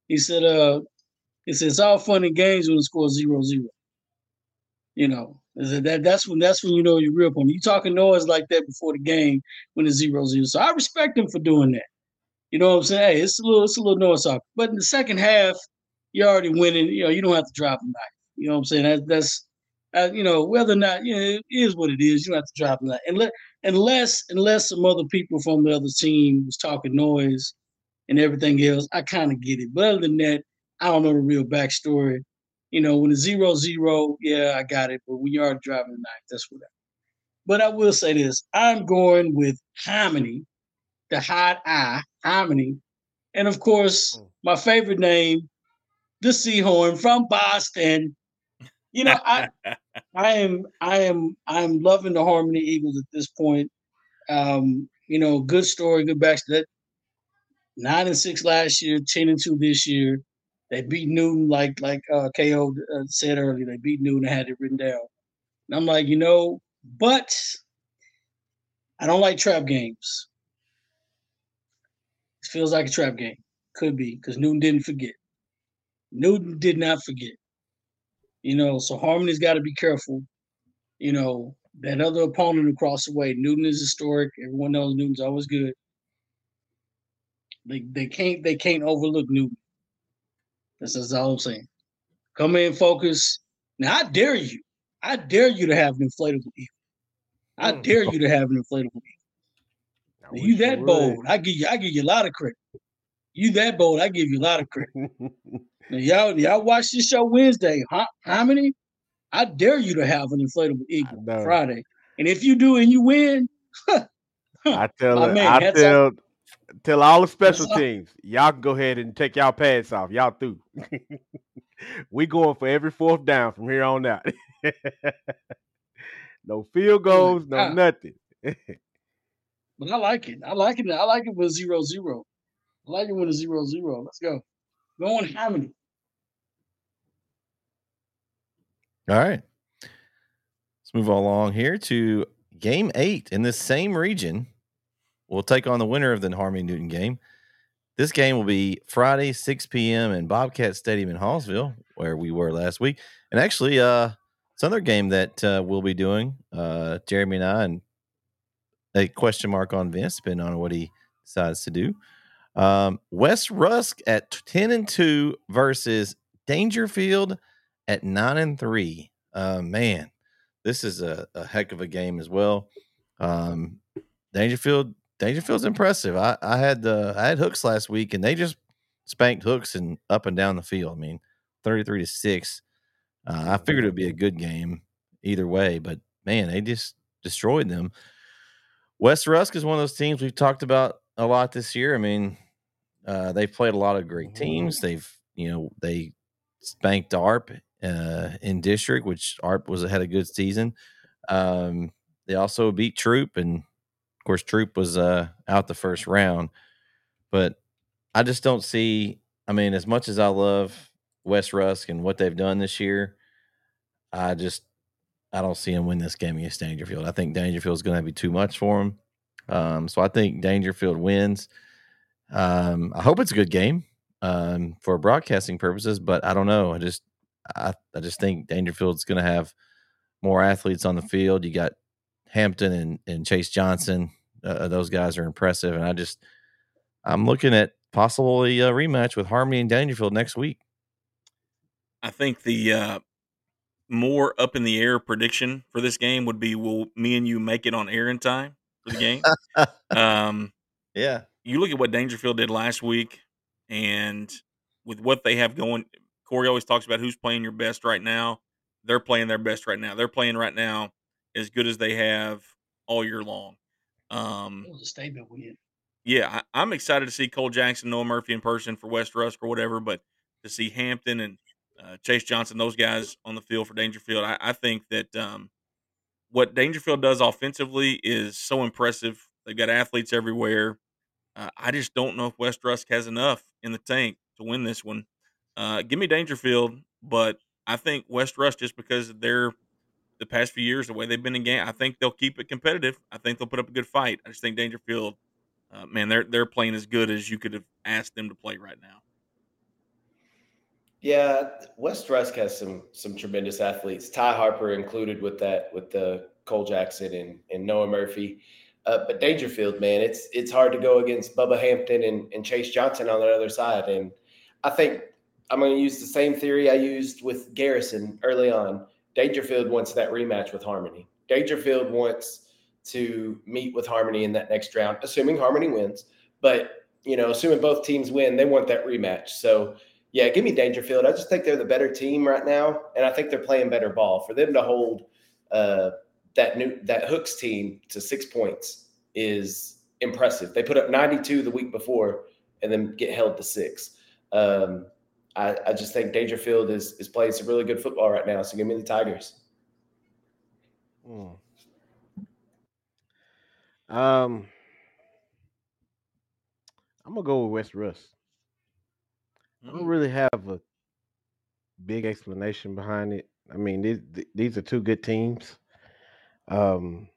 He said, "Uh, he said it's all fun and games when the score zero zero. You know, that that's when that's when you know you're real opponent. You talking noise like that before the game when it's zero zero. So I respect him for doing that. You know what I'm saying? Hey, it's a little it's a little noise off. But in the second half, you're already winning. You know, you don't have to drop a knife. You know what I'm saying? That, that's uh, you know, whether or not you know, it is what it is. You don't have to drop that unless unless unless some other people from the other team was talking noise and everything else. I kind of get it, but other than that, I don't know the real backstory. You know, when it's zero zero, yeah, I got it. But when you are driving the knife, that's whatever. But I will say this: I'm going with Harmony, the hot eye, Harmony, and of course, my favorite name, the Seahorn from Boston. You know, I I am I am I'm loving the Harmony Eagles at this point. Um, you know, good story, good back that nine and six last year, ten and two this year. They beat Newton like like uh, KO uh, said earlier. They beat Newton. I had it written down. And I'm like, you know, but I don't like trap games. Feels like a trap game. Could be because Newton didn't forget. Newton did not forget. You know, so Harmony's got to be careful. You know, that other opponent across the way, Newton is historic. Everyone knows Newton's always good. They they can't they can't overlook Newton. That's, that's all I'm saying. Come in, focus. Now I dare you. I dare you to have an inflatable eagle. I Mm. dare you to have an inflatable eagle. You that bold. I give you I give you a lot of credit. You that bold, I give you a lot of credit. Now, y'all, y'all watch this show Wednesday. Huh? How many? I dare you to have an inflatable eagle. Friday. And if you do and you win, I tell her- man, I tell tell all the special Hats teams, y'all can go ahead and take y'all pads off. Y'all through. we going for every fourth down from here on out. no field goals, no nothing. But I like it. I like it. I like it with zero zero. I like it with a zero zero. Let's go. Go on how many? All right. Let's move along here to game eight in the same region. We'll take on the winner of the Harmony Newton game. This game will be Friday, 6 p.m. in Bobcat Stadium in Hallsville, where we were last week. And actually, uh, it's another game that uh, we'll be doing, uh, Jeremy and I, and a question mark on Vince, depending on what he decides to do. Um, West Rusk at 10 and 2 versus Daingerfield at 9 and 3. Uh, man, this is a, a heck of a game as well. Um, Daingerfield, Daingerfield's impressive. I, I had the I had hooks last week and they just spanked hooks and up and down the field. I mean, 33 to 6. Uh, I figured it'd be a good game either way, but man, they just destroyed them. West Rusk is one of those teams we've talked about a lot this year. I mean, uh, they've played a lot of great Mhm. teams. They've, you know, they spanked Arp uh, in district, which Arp was had a good season. Um, they also beat Troup, and of course, Troup was uh, out the first round. But I just don't see. I mean, as much as I love West Rusk and what they've done this year, I just I don't see him win this game against Daingerfield. I think Daingerfield is going to be too much for him. Um, so I think Daingerfield wins. Um, I hope it's a good game um, for broadcasting purposes, but I don't know. I just I, I just think Daingerfield's going to have more athletes on the field. You got Hampton and, and Chase Johnson. Uh, those guys are impressive, and I just I'm looking at possibly a rematch with Harmony and Daingerfield next week. I think the uh, more up in the air prediction for this game would be: Will me and you make it on air in time for the game? um, yeah. You look at what Daingerfield did last week, and with what they have going, Corey always talks about who's playing your best right now. They're playing their best right now. They're playing right now as good as they have all year long. Um, It was a statement win. yeah, I, I'm excited to see Cole Jackson, Noah Murphy in person for West Rusk or whatever, but to see Hampton and uh, Chase Johnson, those guys on the field for Daingerfield, I, I think that um, what Daingerfield does offensively is so impressive. They've got athletes everywhere. Uh, I just don't know if West Rusk has enough in the tank to win this one. Uh, give me Daingerfield, but I think West Rusk just because they're the past few years the way they've been in game, I think they'll keep it competitive. I think they'll put up a good fight. I just think Daingerfield uh, man, they're they're playing as good as you could have asked them to play right now. Yeah, West Rusk has some some tremendous athletes. Ty Harper included with that with the Cole Jackson and, and Noah Murphy. Uh, but Daingerfield, man, it's it's hard to go against Bubba Hampton and, and Chase Johnson on the other side. And I think I'm going to use the same theory I used with Garrison early on. Daingerfield wants that rematch with Harmony. Daingerfield wants to meet with Harmony in that next round, assuming Harmony wins. But you know, assuming both teams win, they want that rematch. So yeah, give me Daingerfield. I just think they're the better team right now, and I think they're playing better ball. For them to hold uh, that new that Hooks team to six points is impressive. They put up 92 the week before, and then get held to six. Um, I, I just think Daingerfield is is playing some really good football right now. So give me the Tigers. Mm. Um, I'm gonna go with West Rusk. I don't really have a big explanation behind it. I mean, these th- these are two good teams. Um,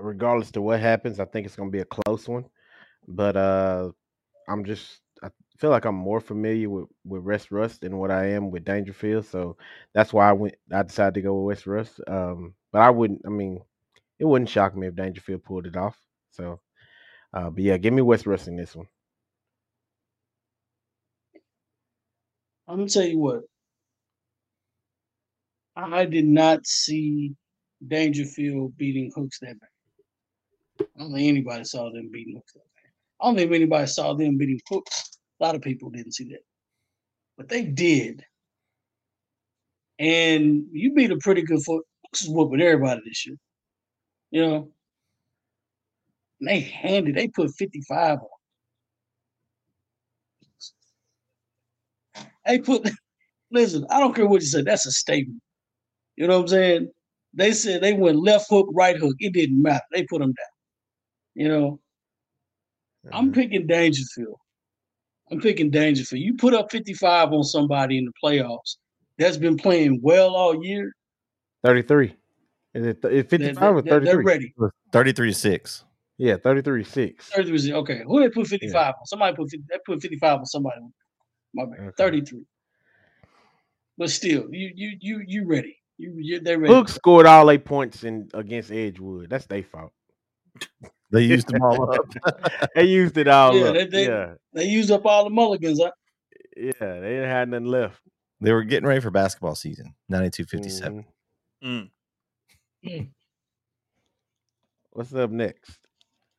regardless to what happens, I think it's gonna be a close one. But uh, I'm just I feel like I'm more familiar with with West Rusk than what I am with Daingerfield, so that's why I went. I decided to go with West Rusk. Um, but I wouldn't. I mean, it wouldn't shock me if Daingerfield pulled it off. So, uh, but yeah, give me West Rusk in this one. I'm gonna tell you what. I did not see Daingerfield beating Hooks that bad. I don't think anybody saw them beating Hooks that bad. I don't think anybody saw them beating Hooks. A lot of people didn't see that, but they did. And you beat a pretty good foot. Hooks is whooping everybody this year. You know, and they handed. They put 55 on. They put. Listen, I don't care what you say. That's a statement. You know what I'm saying? They said they went left hook, right hook. It didn't matter. They put them down. You know, I'm mm-hmm. picking Daingerfield. I'm picking Daingerfield. You put up 55 on somebody in the playoffs that's been playing well all year. 33. Is it, th- is They're, 55 or they're, they're 33? ready. 33 to 6. Yeah, 33 6. 33. Okay, who they put 55 on? Somebody put they put 55 on somebody. My bad. Okay. 33. But still, you you you you ready? You you they're ready. Hook scored all eight points in against Edgewood. That's their fault. They used them all up. They used it all Yeah, up. they- they- yeah, They used up all the mulligans. Huh? yeah. They didn't have nothing left. they were getting ready for basketball season. 92 57. Mhm. Mm. What's up next?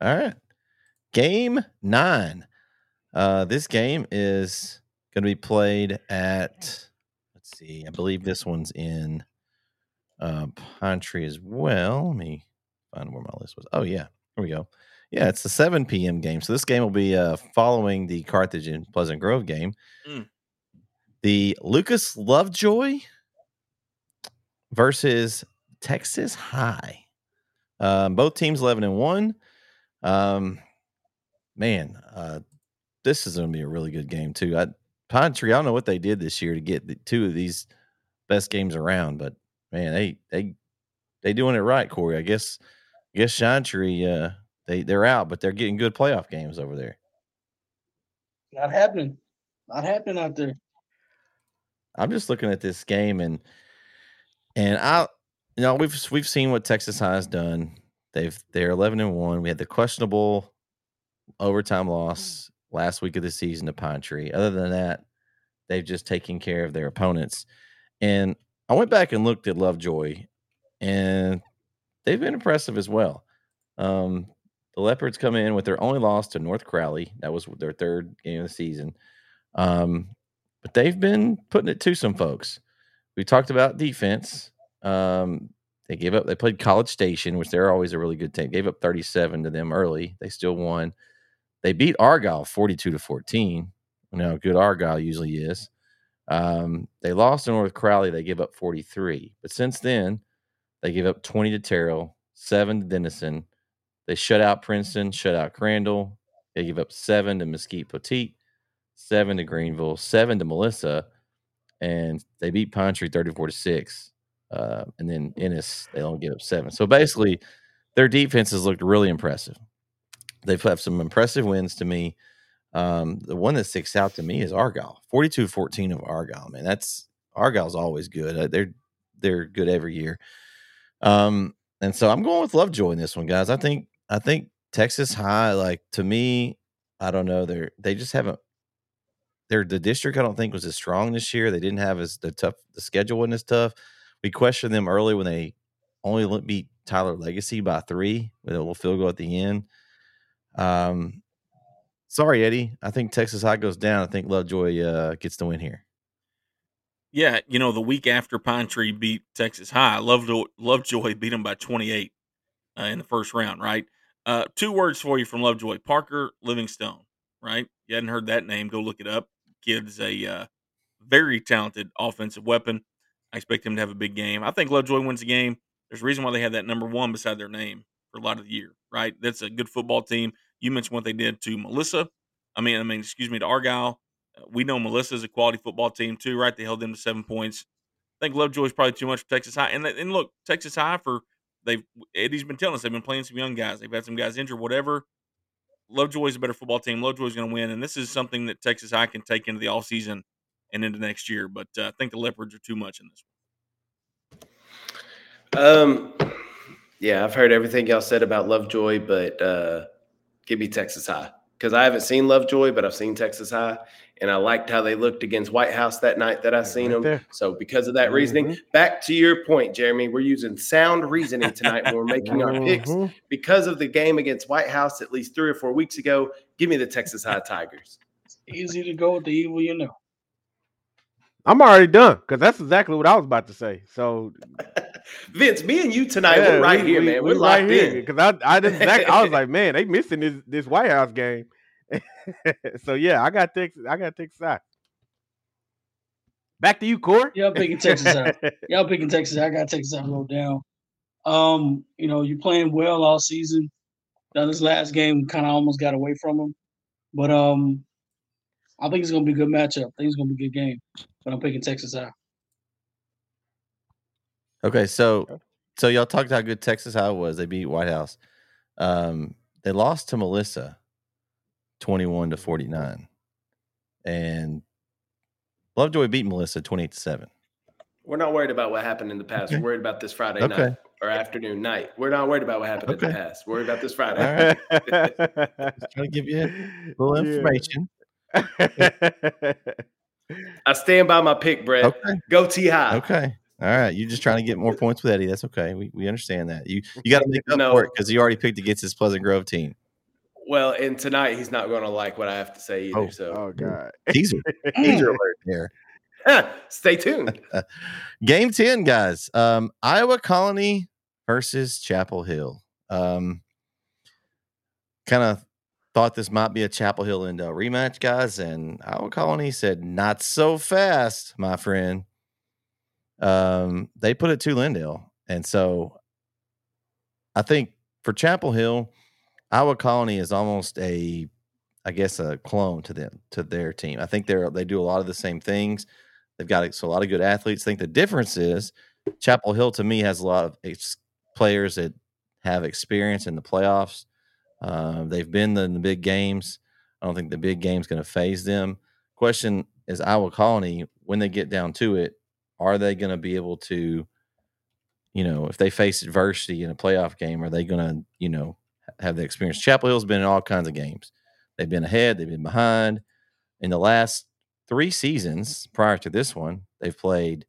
All right. Game nine. Uh, this game is going to be played at, let's see, I believe this one's in uh, Pine Tree as well. Let me find where my list was. Oh, yeah. Here we go. Yeah, it's the 7 p.m. game. So this game will be uh, following the Carthage and Pleasant Grove game. Mm. the Lucas Lovejoy versus Texas High. Um, both teams 11 and 1. Um, man, uh, this is going to be a really good game, too. I, Pine Tree, I don't know what they did this year to get the, two of these best games around, but man, they they they doing it right, Corey. I guess I guess Shine Tree, uh, they they're out, but they're getting good playoff games over there. Not happening. Not happening out there. I'm just looking at this game and and I you know we've we've seen what Texas High has done. They've they're 11 and 1. We had the questionable overtime loss last week of the season to Pine Tree. Other than that, they've just taken care of their opponents. And I went back and looked at Lovejoy and they've been impressive as well. Um, the Leopards come in with their only loss to North Crowley. That was their third game of the season. Um, but they've been putting it to some folks. We talked about defense. Um, they gave up. They played College Station, which they're always a really good team. Gave up 37 to them early. They still won. They beat Argyle 42 to 14. You know, good Argyle usually is. Um, they lost to North Crowley. They give up 43. But since then, they give up 20 to Terrell, seven to Denison. They shut out Princeton, shut out Crandall. They give up seven to Mesquite Poteet, seven to Greenville, seven to Melissa, and they beat Pine Tree 34 to six. Uh, and then Ennis, they only give up seven. So basically, their defenses looked really impressive. They've had some impressive wins to me. Um, the one that sticks out to me is Argyle, 42 14 of Argyle. Man, that's Argyle's always good. Uh, they're they're good every year. Um, and so I'm going with Lovejoy in this one, guys. I think I think Texas High, like to me, I don't know. They're they just haven't. They're the district. I don't think was as strong this year. They didn't have as the tough. The schedule wasn't as tough. We questioned them early when they only beat Tyler Legacy by three with a little field goal at the end. Um, sorry, Eddie. I think Texas High goes down. I think Lovejoy uh, gets the win here. Yeah, you know, the week after Pine Tree beat Texas High, Lovejoy, beat them by 28 uh, in the first round, right? Uh, two words for you from Lovejoy Parker Livingstone, right? You hadn't heard that name, go look it up. Kid's a uh, very talented offensive weapon. I expect him to have a big game. I think Lovejoy wins the game. There's a reason why they have that number one beside their name for a lot of the year, right? That's a good football team. You mentioned what they did to Melissa. I mean, I mean, excuse me, to Argyle. We know Melissa's a quality football team too, right? They held them to seven points. I think Lovejoy's probably too much for Texas High. And and look, Texas High for they've Eddie's been telling us they've been playing some young guys. They've had some guys injured, whatever. Lovejoy's a better football team. Lovejoy's going to win, and this is something that Texas High can take into the off season and into next year. But uh, I think the Leopards are too much in this one. Um, yeah, I've heard everything y'all said about Lovejoy, but uh, give me Texas High because I haven't seen Lovejoy, but I've seen Texas High, and I liked how they looked against White House that night that I seen right them. There. So because of that mm-hmm. reasoning, back to your point, Jeremy, we're using sound reasoning tonight when we're making our picks mm-hmm. because of the game against White House at least three or four weeks ago. Give me the Texas High Tigers. It's easy to go with the evil, you know. I'm already done because that's exactly what I was about to say. So, Vince, me and you tonight, yeah, we're right we, here, we, man. We're, we're right here because I, I didn't. I was like, man, they missing this this White House game. so yeah, I got Texas. I got Texas side. Back to you, Core. Y'all picking Texas out. Y'all picking Texas. I got Texas out wrote down. Um, you know, you're playing well all season. Now this last game kind of almost got away from them, but um, I think it's gonna be a good matchup. I think it's gonna be a good game but I'm picking Texas High. Okay, so so y'all talked how good Texas High was. They beat White House. Um, they lost to Melissa, twenty-one to forty-nine, and Lovejoy beat Melissa twenty-eight to seven. We're not worried about what happened in the past. Okay. We're worried about this Friday okay. night or afternoon night. We're not worried about what happened okay. in the past. We're worried about this Friday. All right. Just trying to give you a little information. I stand by my pick, Brett. Okay. Go T high. Okay. All right. You're just trying to get more points with Eddie. That's okay. We, we understand that. You you got to make up no. for it because you already picked against his Pleasant Grove team. Well, and tonight he's not going to like what I have to say either. Oh, so, oh god, teaser, teaser alert here. Stay tuned. Game ten, guys. Um, Iowa Colony versus Chapel Hill. Um, kind of thought this might be a Chapel Hill Lindale rematch, guys, and Iowa Colony said not so fast, my friend. Um, they put it to Lindale, and so I think for Chapel Hill, Iowa Colony is almost a, I guess, a clone to them to their team. I think they're they do a lot of the same things. They've got so a lot of good athletes. I think the difference is Chapel Hill to me has a lot of ex- players that have experience in the playoffs. Uh, they've been in the big games. I don't think the big game's going to phase them. Question is Iowa Colony when they get down to it, are they going to be able to, you know, if they face adversity in a playoff game, are they going to, you know, have the experience? Chapel Hill's been in all kinds of games. They've been ahead, they've been behind. In the last three seasons prior to this one, they've played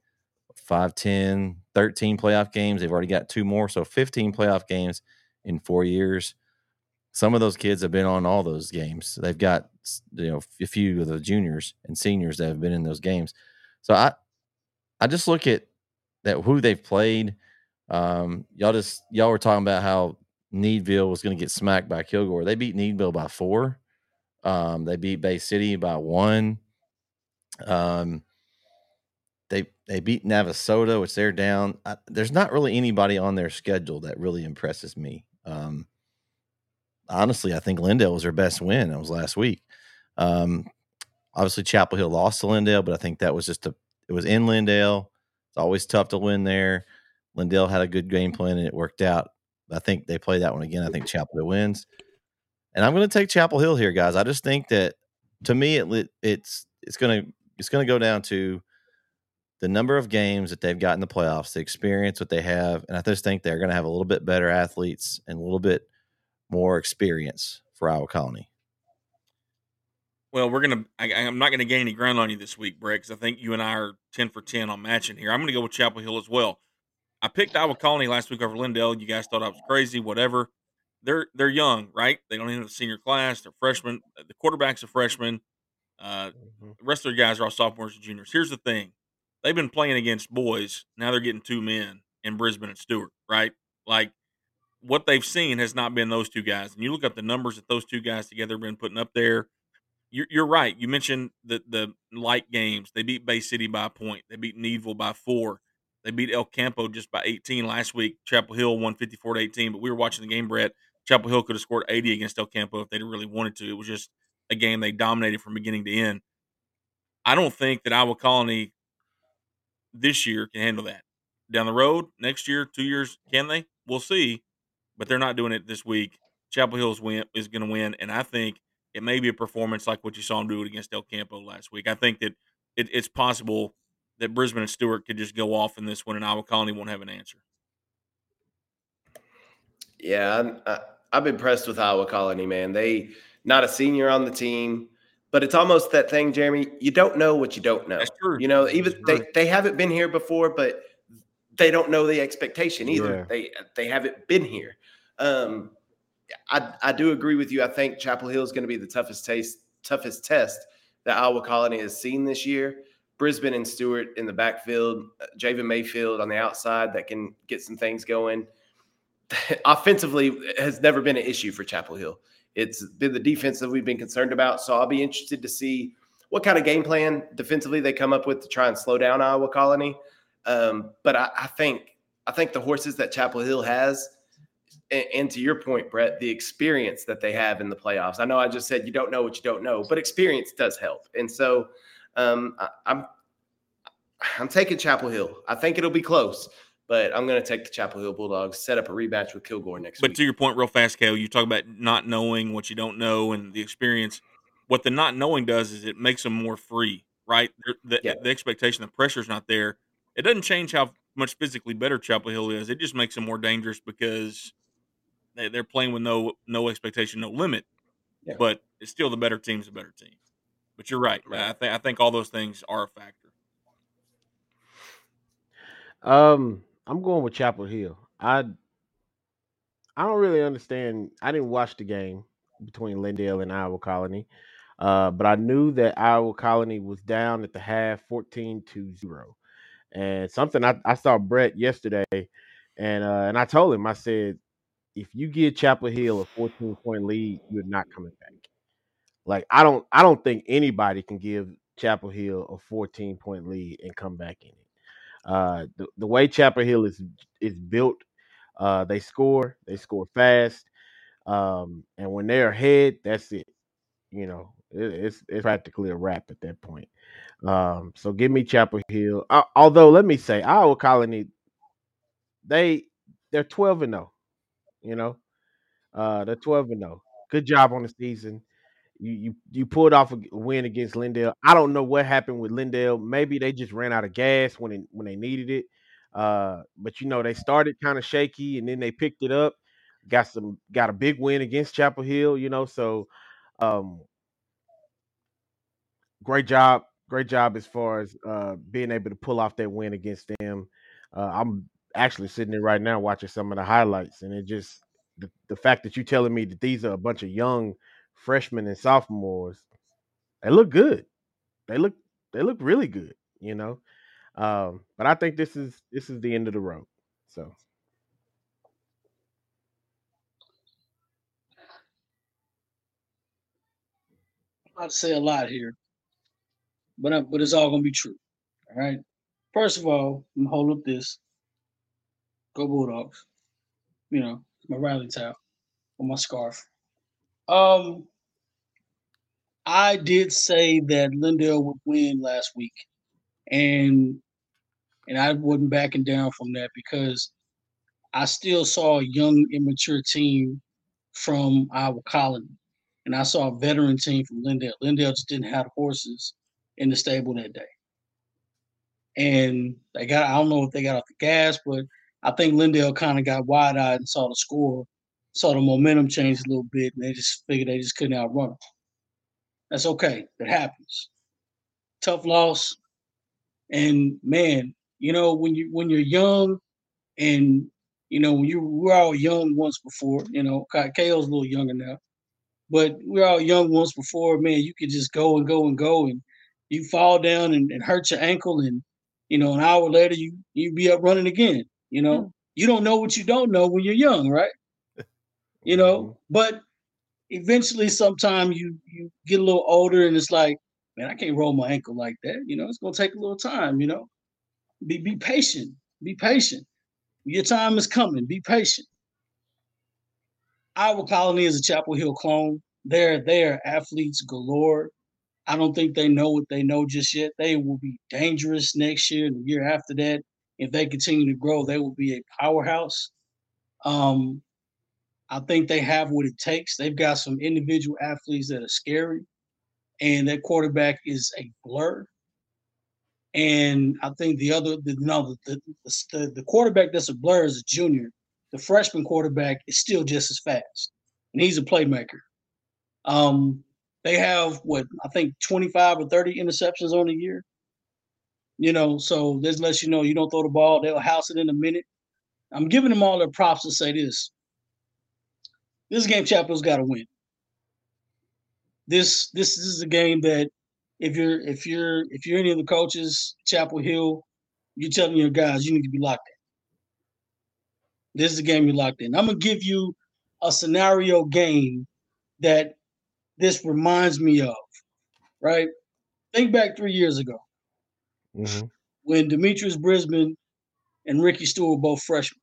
5, 10, 13 playoff games. They've already got two more, so 15 playoff games in four years. Some of those kids have been on all those games. They've got you know a few of the juniors and seniors that have been in those games. So I I just look at that who they've played. Um, y'all just y'all were talking about how Needville was going to get smacked by Kilgore. They beat Needville by four. Um, they beat Bay City by one. Um, they they beat Navasota, which they're down. I, there's not really anybody on their schedule that really impresses me. Um, honestly, I think Lindale was their best win. That was last week. Um, obviously, Chapel Hill lost to Lindale, but I think that was just a. It was in Lindale. It's always tough to win there. Lindale had a good game plan and it worked out. I think they play that one again. I think Chapel Hill wins, and I'm going to take Chapel Hill here, guys. I just think that to me, it it's it's going to it's going to go down to the number of games that they've got in the playoffs, the experience that they have, and I just think they're going to have a little bit better athletes and a little bit more experience for Iowa Colony. Well, we're gonna. I, am not gonna gain any ground on you this week, Brett, because I think you and I are ten for ten on matching here. I'm gonna go with Chapel Hill as well. I picked Iowa Colony last week over Lindale. You guys thought I was crazy, whatever. They're they're young, right? They don't even have a senior class. They're freshmen. The quarterback's a freshman. Uh, mm-hmm. The rest of their guys are all sophomores and juniors. Here's the thing: they've been playing against boys. Now they're getting two men in Brisbane and Stewart, right? Like what they've seen has not been those two guys. And you look up the numbers that those two guys together have been putting up there. You're, you're right. You mentioned the the light games. They beat Bay City by a point. They beat Needville by four. They beat El Campo just by 18 last week. Chapel Hill won 54 to 18. But we were watching the game, Brett. Chapel Hill could have scored 80 against El Campo if they really wanted to. It was just a game they dominated from beginning to end. I don't think that Iowa Colony this year can handle that. Down the road, next year, two years, can they? We'll see but they're not doing it this week. Chapel Hill's win is going to win, and I think it may be a performance like what you saw him do it against El Campo last week. I think that it, it's possible that Brisbane and Stewart could just go off in this one, and Iowa Colony won't have an answer. Yeah, I, I'm impressed with Iowa Colony, man. They not a senior on the team, but it's almost that thing, Jeremy. You don't know what you don't know. That's true. You know, even they they haven't been here before, but they don't know the expectation either. Yeah. They they haven't been here. Um, I I do agree with you. I think Chapel Hill is going to be the toughest taste toughest test that Iowa Colony has seen this year. Brisbane and Stewart in the backfield, uh, Javen Mayfield on the outside that can get some things going. Offensively, has never been an issue for Chapel Hill. It's been the defense that we've been concerned about. So I'll be interested to see what kind of game plan defensively they come up with to try and slow down Iowa Colony. Um, but I, I, think I think the horses that Chapel Hill has, and, and, to your point, Brett, the experience that they have in the playoffs. I know I just said you don't know what you don't know, but experience does help. And so um, I, I'm I'm taking Chapel Hill. I think it'll be close, but I'm going to take the Chapel Hill Bulldogs. Set up a rematch with Kilgore next week. but week. to your point, real fast, Kale, you talk about not knowing what you don't know and the experience. What the not knowing does is it makes them more free, right? The, yeah. the expectation, the pressure's not there it doesn't change how much physically better Chapel Hill is. It just makes them more dangerous because they, are playing with no no expectation, no limit. Yeah. But it's still the better team's the better team. But you're right. right. I think I think all those things are a factor. Um, I'm going with Chapel Hill. I I don't really understand. I didn't watch the game between Lindale and Iowa Colony. Uh, but I knew that Iowa Colony was down at the half 14 to 0. And something I, I saw Brett yesterday, and uh, and I told him, I said, if you give Chapel Hill a 14 point lead, you're not coming back. Like I don't I don't think anybody can give Chapel Hill a 14 point lead and come back in it. Uh, the, the way Chapel Hill is is built, uh, they score, they score fast, um, and when they're ahead, that's it. You know, it, it's it's practically a wrap at that point. Um, so give me Chapel Hill. Uh, although let me say, Iowa Colony, they they're 12 and 0. You know, uh, they're 12 and 0. Good job on the season. You you you pulled off a win against Lindale. I don't know what happened with Lindale. Maybe they just ran out of gas when it, when they needed it. Uh, but you know they started kind of shaky and then they picked it up. Got some got a big win against Chapel Hill. You know, so um, great job, great job as far as uh, being able to pull off that win against them. Uh, I'm actually sitting there right now watching some of the highlights, and it just the, the fact that you're telling me that these are a bunch of young freshmen and sophomores, they look good. They look they look really good, you know. Um, but I think this is this is the end of the road. So I'm to say a lot here, but I, but it's all gonna be true. All right. First of all, I'm hold up this. Go Bulldogs. You know, my rally towel or my scarf. Um, I did say that Lindale would win last week, and and I wasn't backing down from that because I still saw a young, immature team from Iowa Colony, and I saw a veteran team from Lindale. Lindale just didn't have horses in the stable that day, and they got I don't know if they got off the gas, but I think Lindale kind of got wide eyed and saw the score, saw the momentum change a little bit, and they just figured they just couldn't outrun them. That's okay. That happens. Tough loss. And man, you know, when you when you're young and you know, when you we're all young once before, you know, KO's a little younger now. But we're all young once before, man, you could just go and go and go and you fall down and, and hurt your ankle and you know, an hour later you you be up running again. You know, mm. you don't know what you don't know when you're young, right? You know, mm-hmm. but eventually sometime you you get a little older and it's like man i can't roll my ankle like that you know? It's going to take a little time you know? Be be patient. Be patient. Your time is coming. Be patient. Iowa colony is a chapel hill clone. They're they're athletes galore. I don't think they know what they know just yet. They will be dangerous next year and the year after that if they continue to grow they will be a powerhouse um I think they have what it takes. They've got some individual athletes that are scary, and that quarterback is a blur. And I think the other, the, no, the, the, the quarterback that's a blur is a junior. The freshman quarterback is still just as fast, and he's a playmaker. Um, they have what I think 25 or 30 interceptions on the year. You know, so this lets you know you don't throw the ball, they'll house it in a minute. I'm giving them all their props to say this this game Chapel's got to win. This this is a game that if you're if you're if you're any of the coaches, Chapel Hill, you're telling your guys you need to be locked in. This is a game you're locked in. I'm gonna give you a scenario game that this reminds me of. Right? Think back three years ago mm-hmm. when Demetrius Brisbane and Ricky Stewart were both freshmen.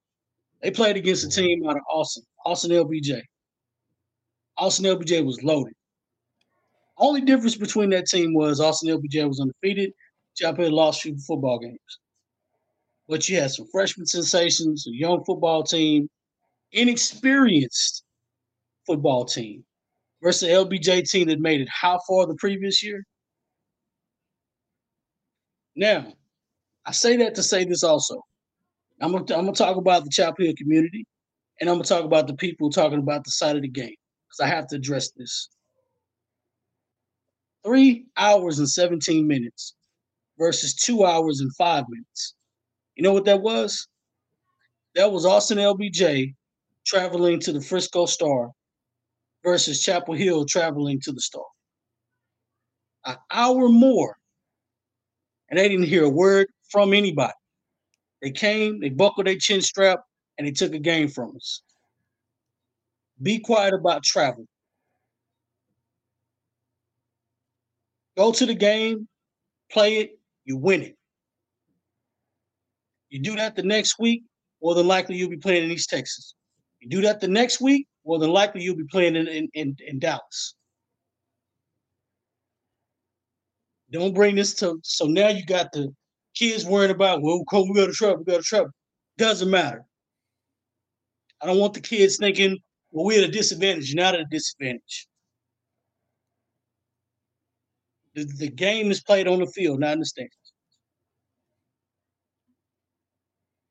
They played against a team out of Austin, Austin LBJ. Austin LBJ was loaded. Only difference between that team was Austin LBJ was undefeated. Chapel Hill lost few football games. But you had some freshman sensations, a young football team, inexperienced football team versus the LBJ team that made it how far the previous year? Now, I say that to say this also. I'm gonna, I'm gonna talk about the Chapel Hill community, and I'm gonna talk about the people talking about the side of the game because I have to address this. Three hours and 17 minutes versus two hours and five minutes. You know what that was? That was Austin LBJ traveling to the Frisco Star versus Chapel Hill traveling to the Star. An hour more. And they didn't hear a word from anybody. They came, they buckled their chin strap, and they took a game from us. Be quiet about travel. Go to the game, play it, you win it. You do that the next week, more than likely you'll be playing in East Texas. You do that the next week, more than likely you'll be playing in, in, in, in Dallas. Don't bring this to so now you got the kids worrying about, well, we got to trouble, we got to trouble. Doesn't matter. I don't want the kids thinking, well, we're at a disadvantage. You're not at a disadvantage. The, the game is played on the field, not in the stands.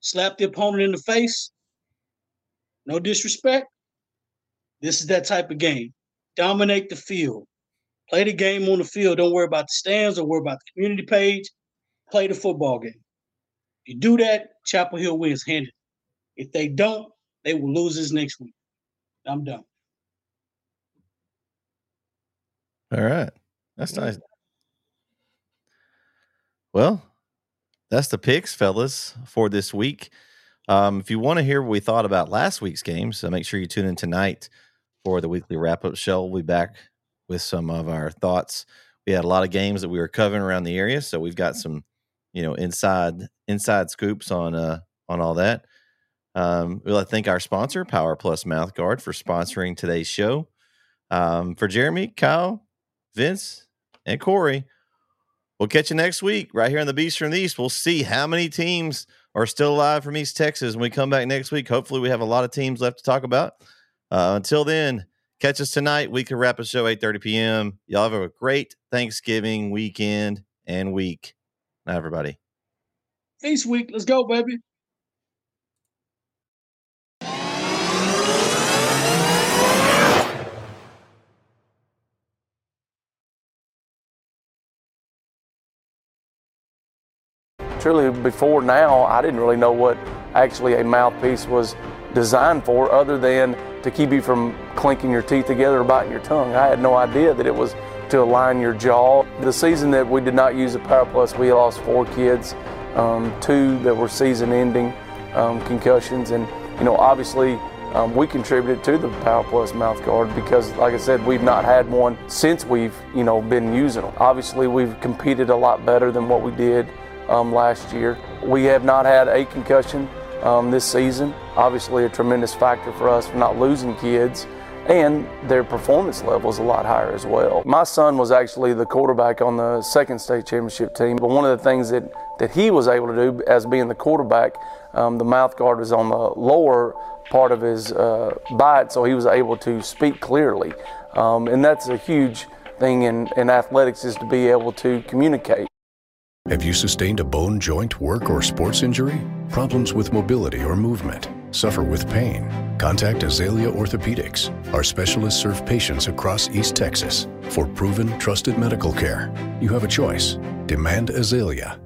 Slap the opponent in the face. No disrespect. This is that type of game. Dominate the field. Play the game on the field. Don't worry about the stands. Don't worry about the community page. Play the football game. If you do that, Chapel Hill wins handed. If they don't, they will lose this next week. I'm done. All right. That's nice. Well, that's the picks, fellas, for this week. Um, if you want to hear what we thought about last week's games, so make sure you tune in tonight for the weekly wrap up show. We'll be back with some of our thoughts. We had a lot of games that we were covering around the area, so we've got some, you know, inside inside scoops on uh on all that. Um, we'd like to thank our sponsor, Power Plus Mouthguard, for sponsoring today's show. Um, for Jeremy, Kyle, Vince, and Corey, we'll catch you next week right here on the Beast from the East. We'll see how many teams are still alive from East Texas when we come back next week. Hopefully, we have a lot of teams left to talk about. Uh, until then, catch us tonight. We can wrap a show 8.30 p.m. Y'all have a great Thanksgiving weekend and week. Night, everybody. Feast week. Let's go, baby. Truly, before now, I didn't really know what actually a mouthpiece was designed for other than to keep you from clinking your teeth together or biting your tongue. I had no idea that it was to align your jaw. The season that we did not use the Power Plus, we lost four kids, um, two that were season ending um, concussions. And, you know, obviously, um, we contributed to the Power Plus mouth guard because, like I said, we've not had one since we've, you know, been using them. Obviously, we've competed a lot better than what we did um, last year. We have not had a concussion um, this season. Obviously, a tremendous factor for us for not losing kids. And their performance level is a lot higher as well. My son was actually the quarterback on the second state championship team, but one of the things that, that he was able to do as being the quarterback, um, the mouth guard was on the lower part of his uh, bite, so he was able to speak clearly. Um, and that's a huge thing in, in athletics is to be able to communicate. Have you sustained a bone, joint, work, or sports injury? Problems with mobility or movement? Suffer with pain? Contact Azalea Orthopedics. Our specialists serve patients across East Texas. For proven, trusted medical care, you have a choice. Demand Azalea.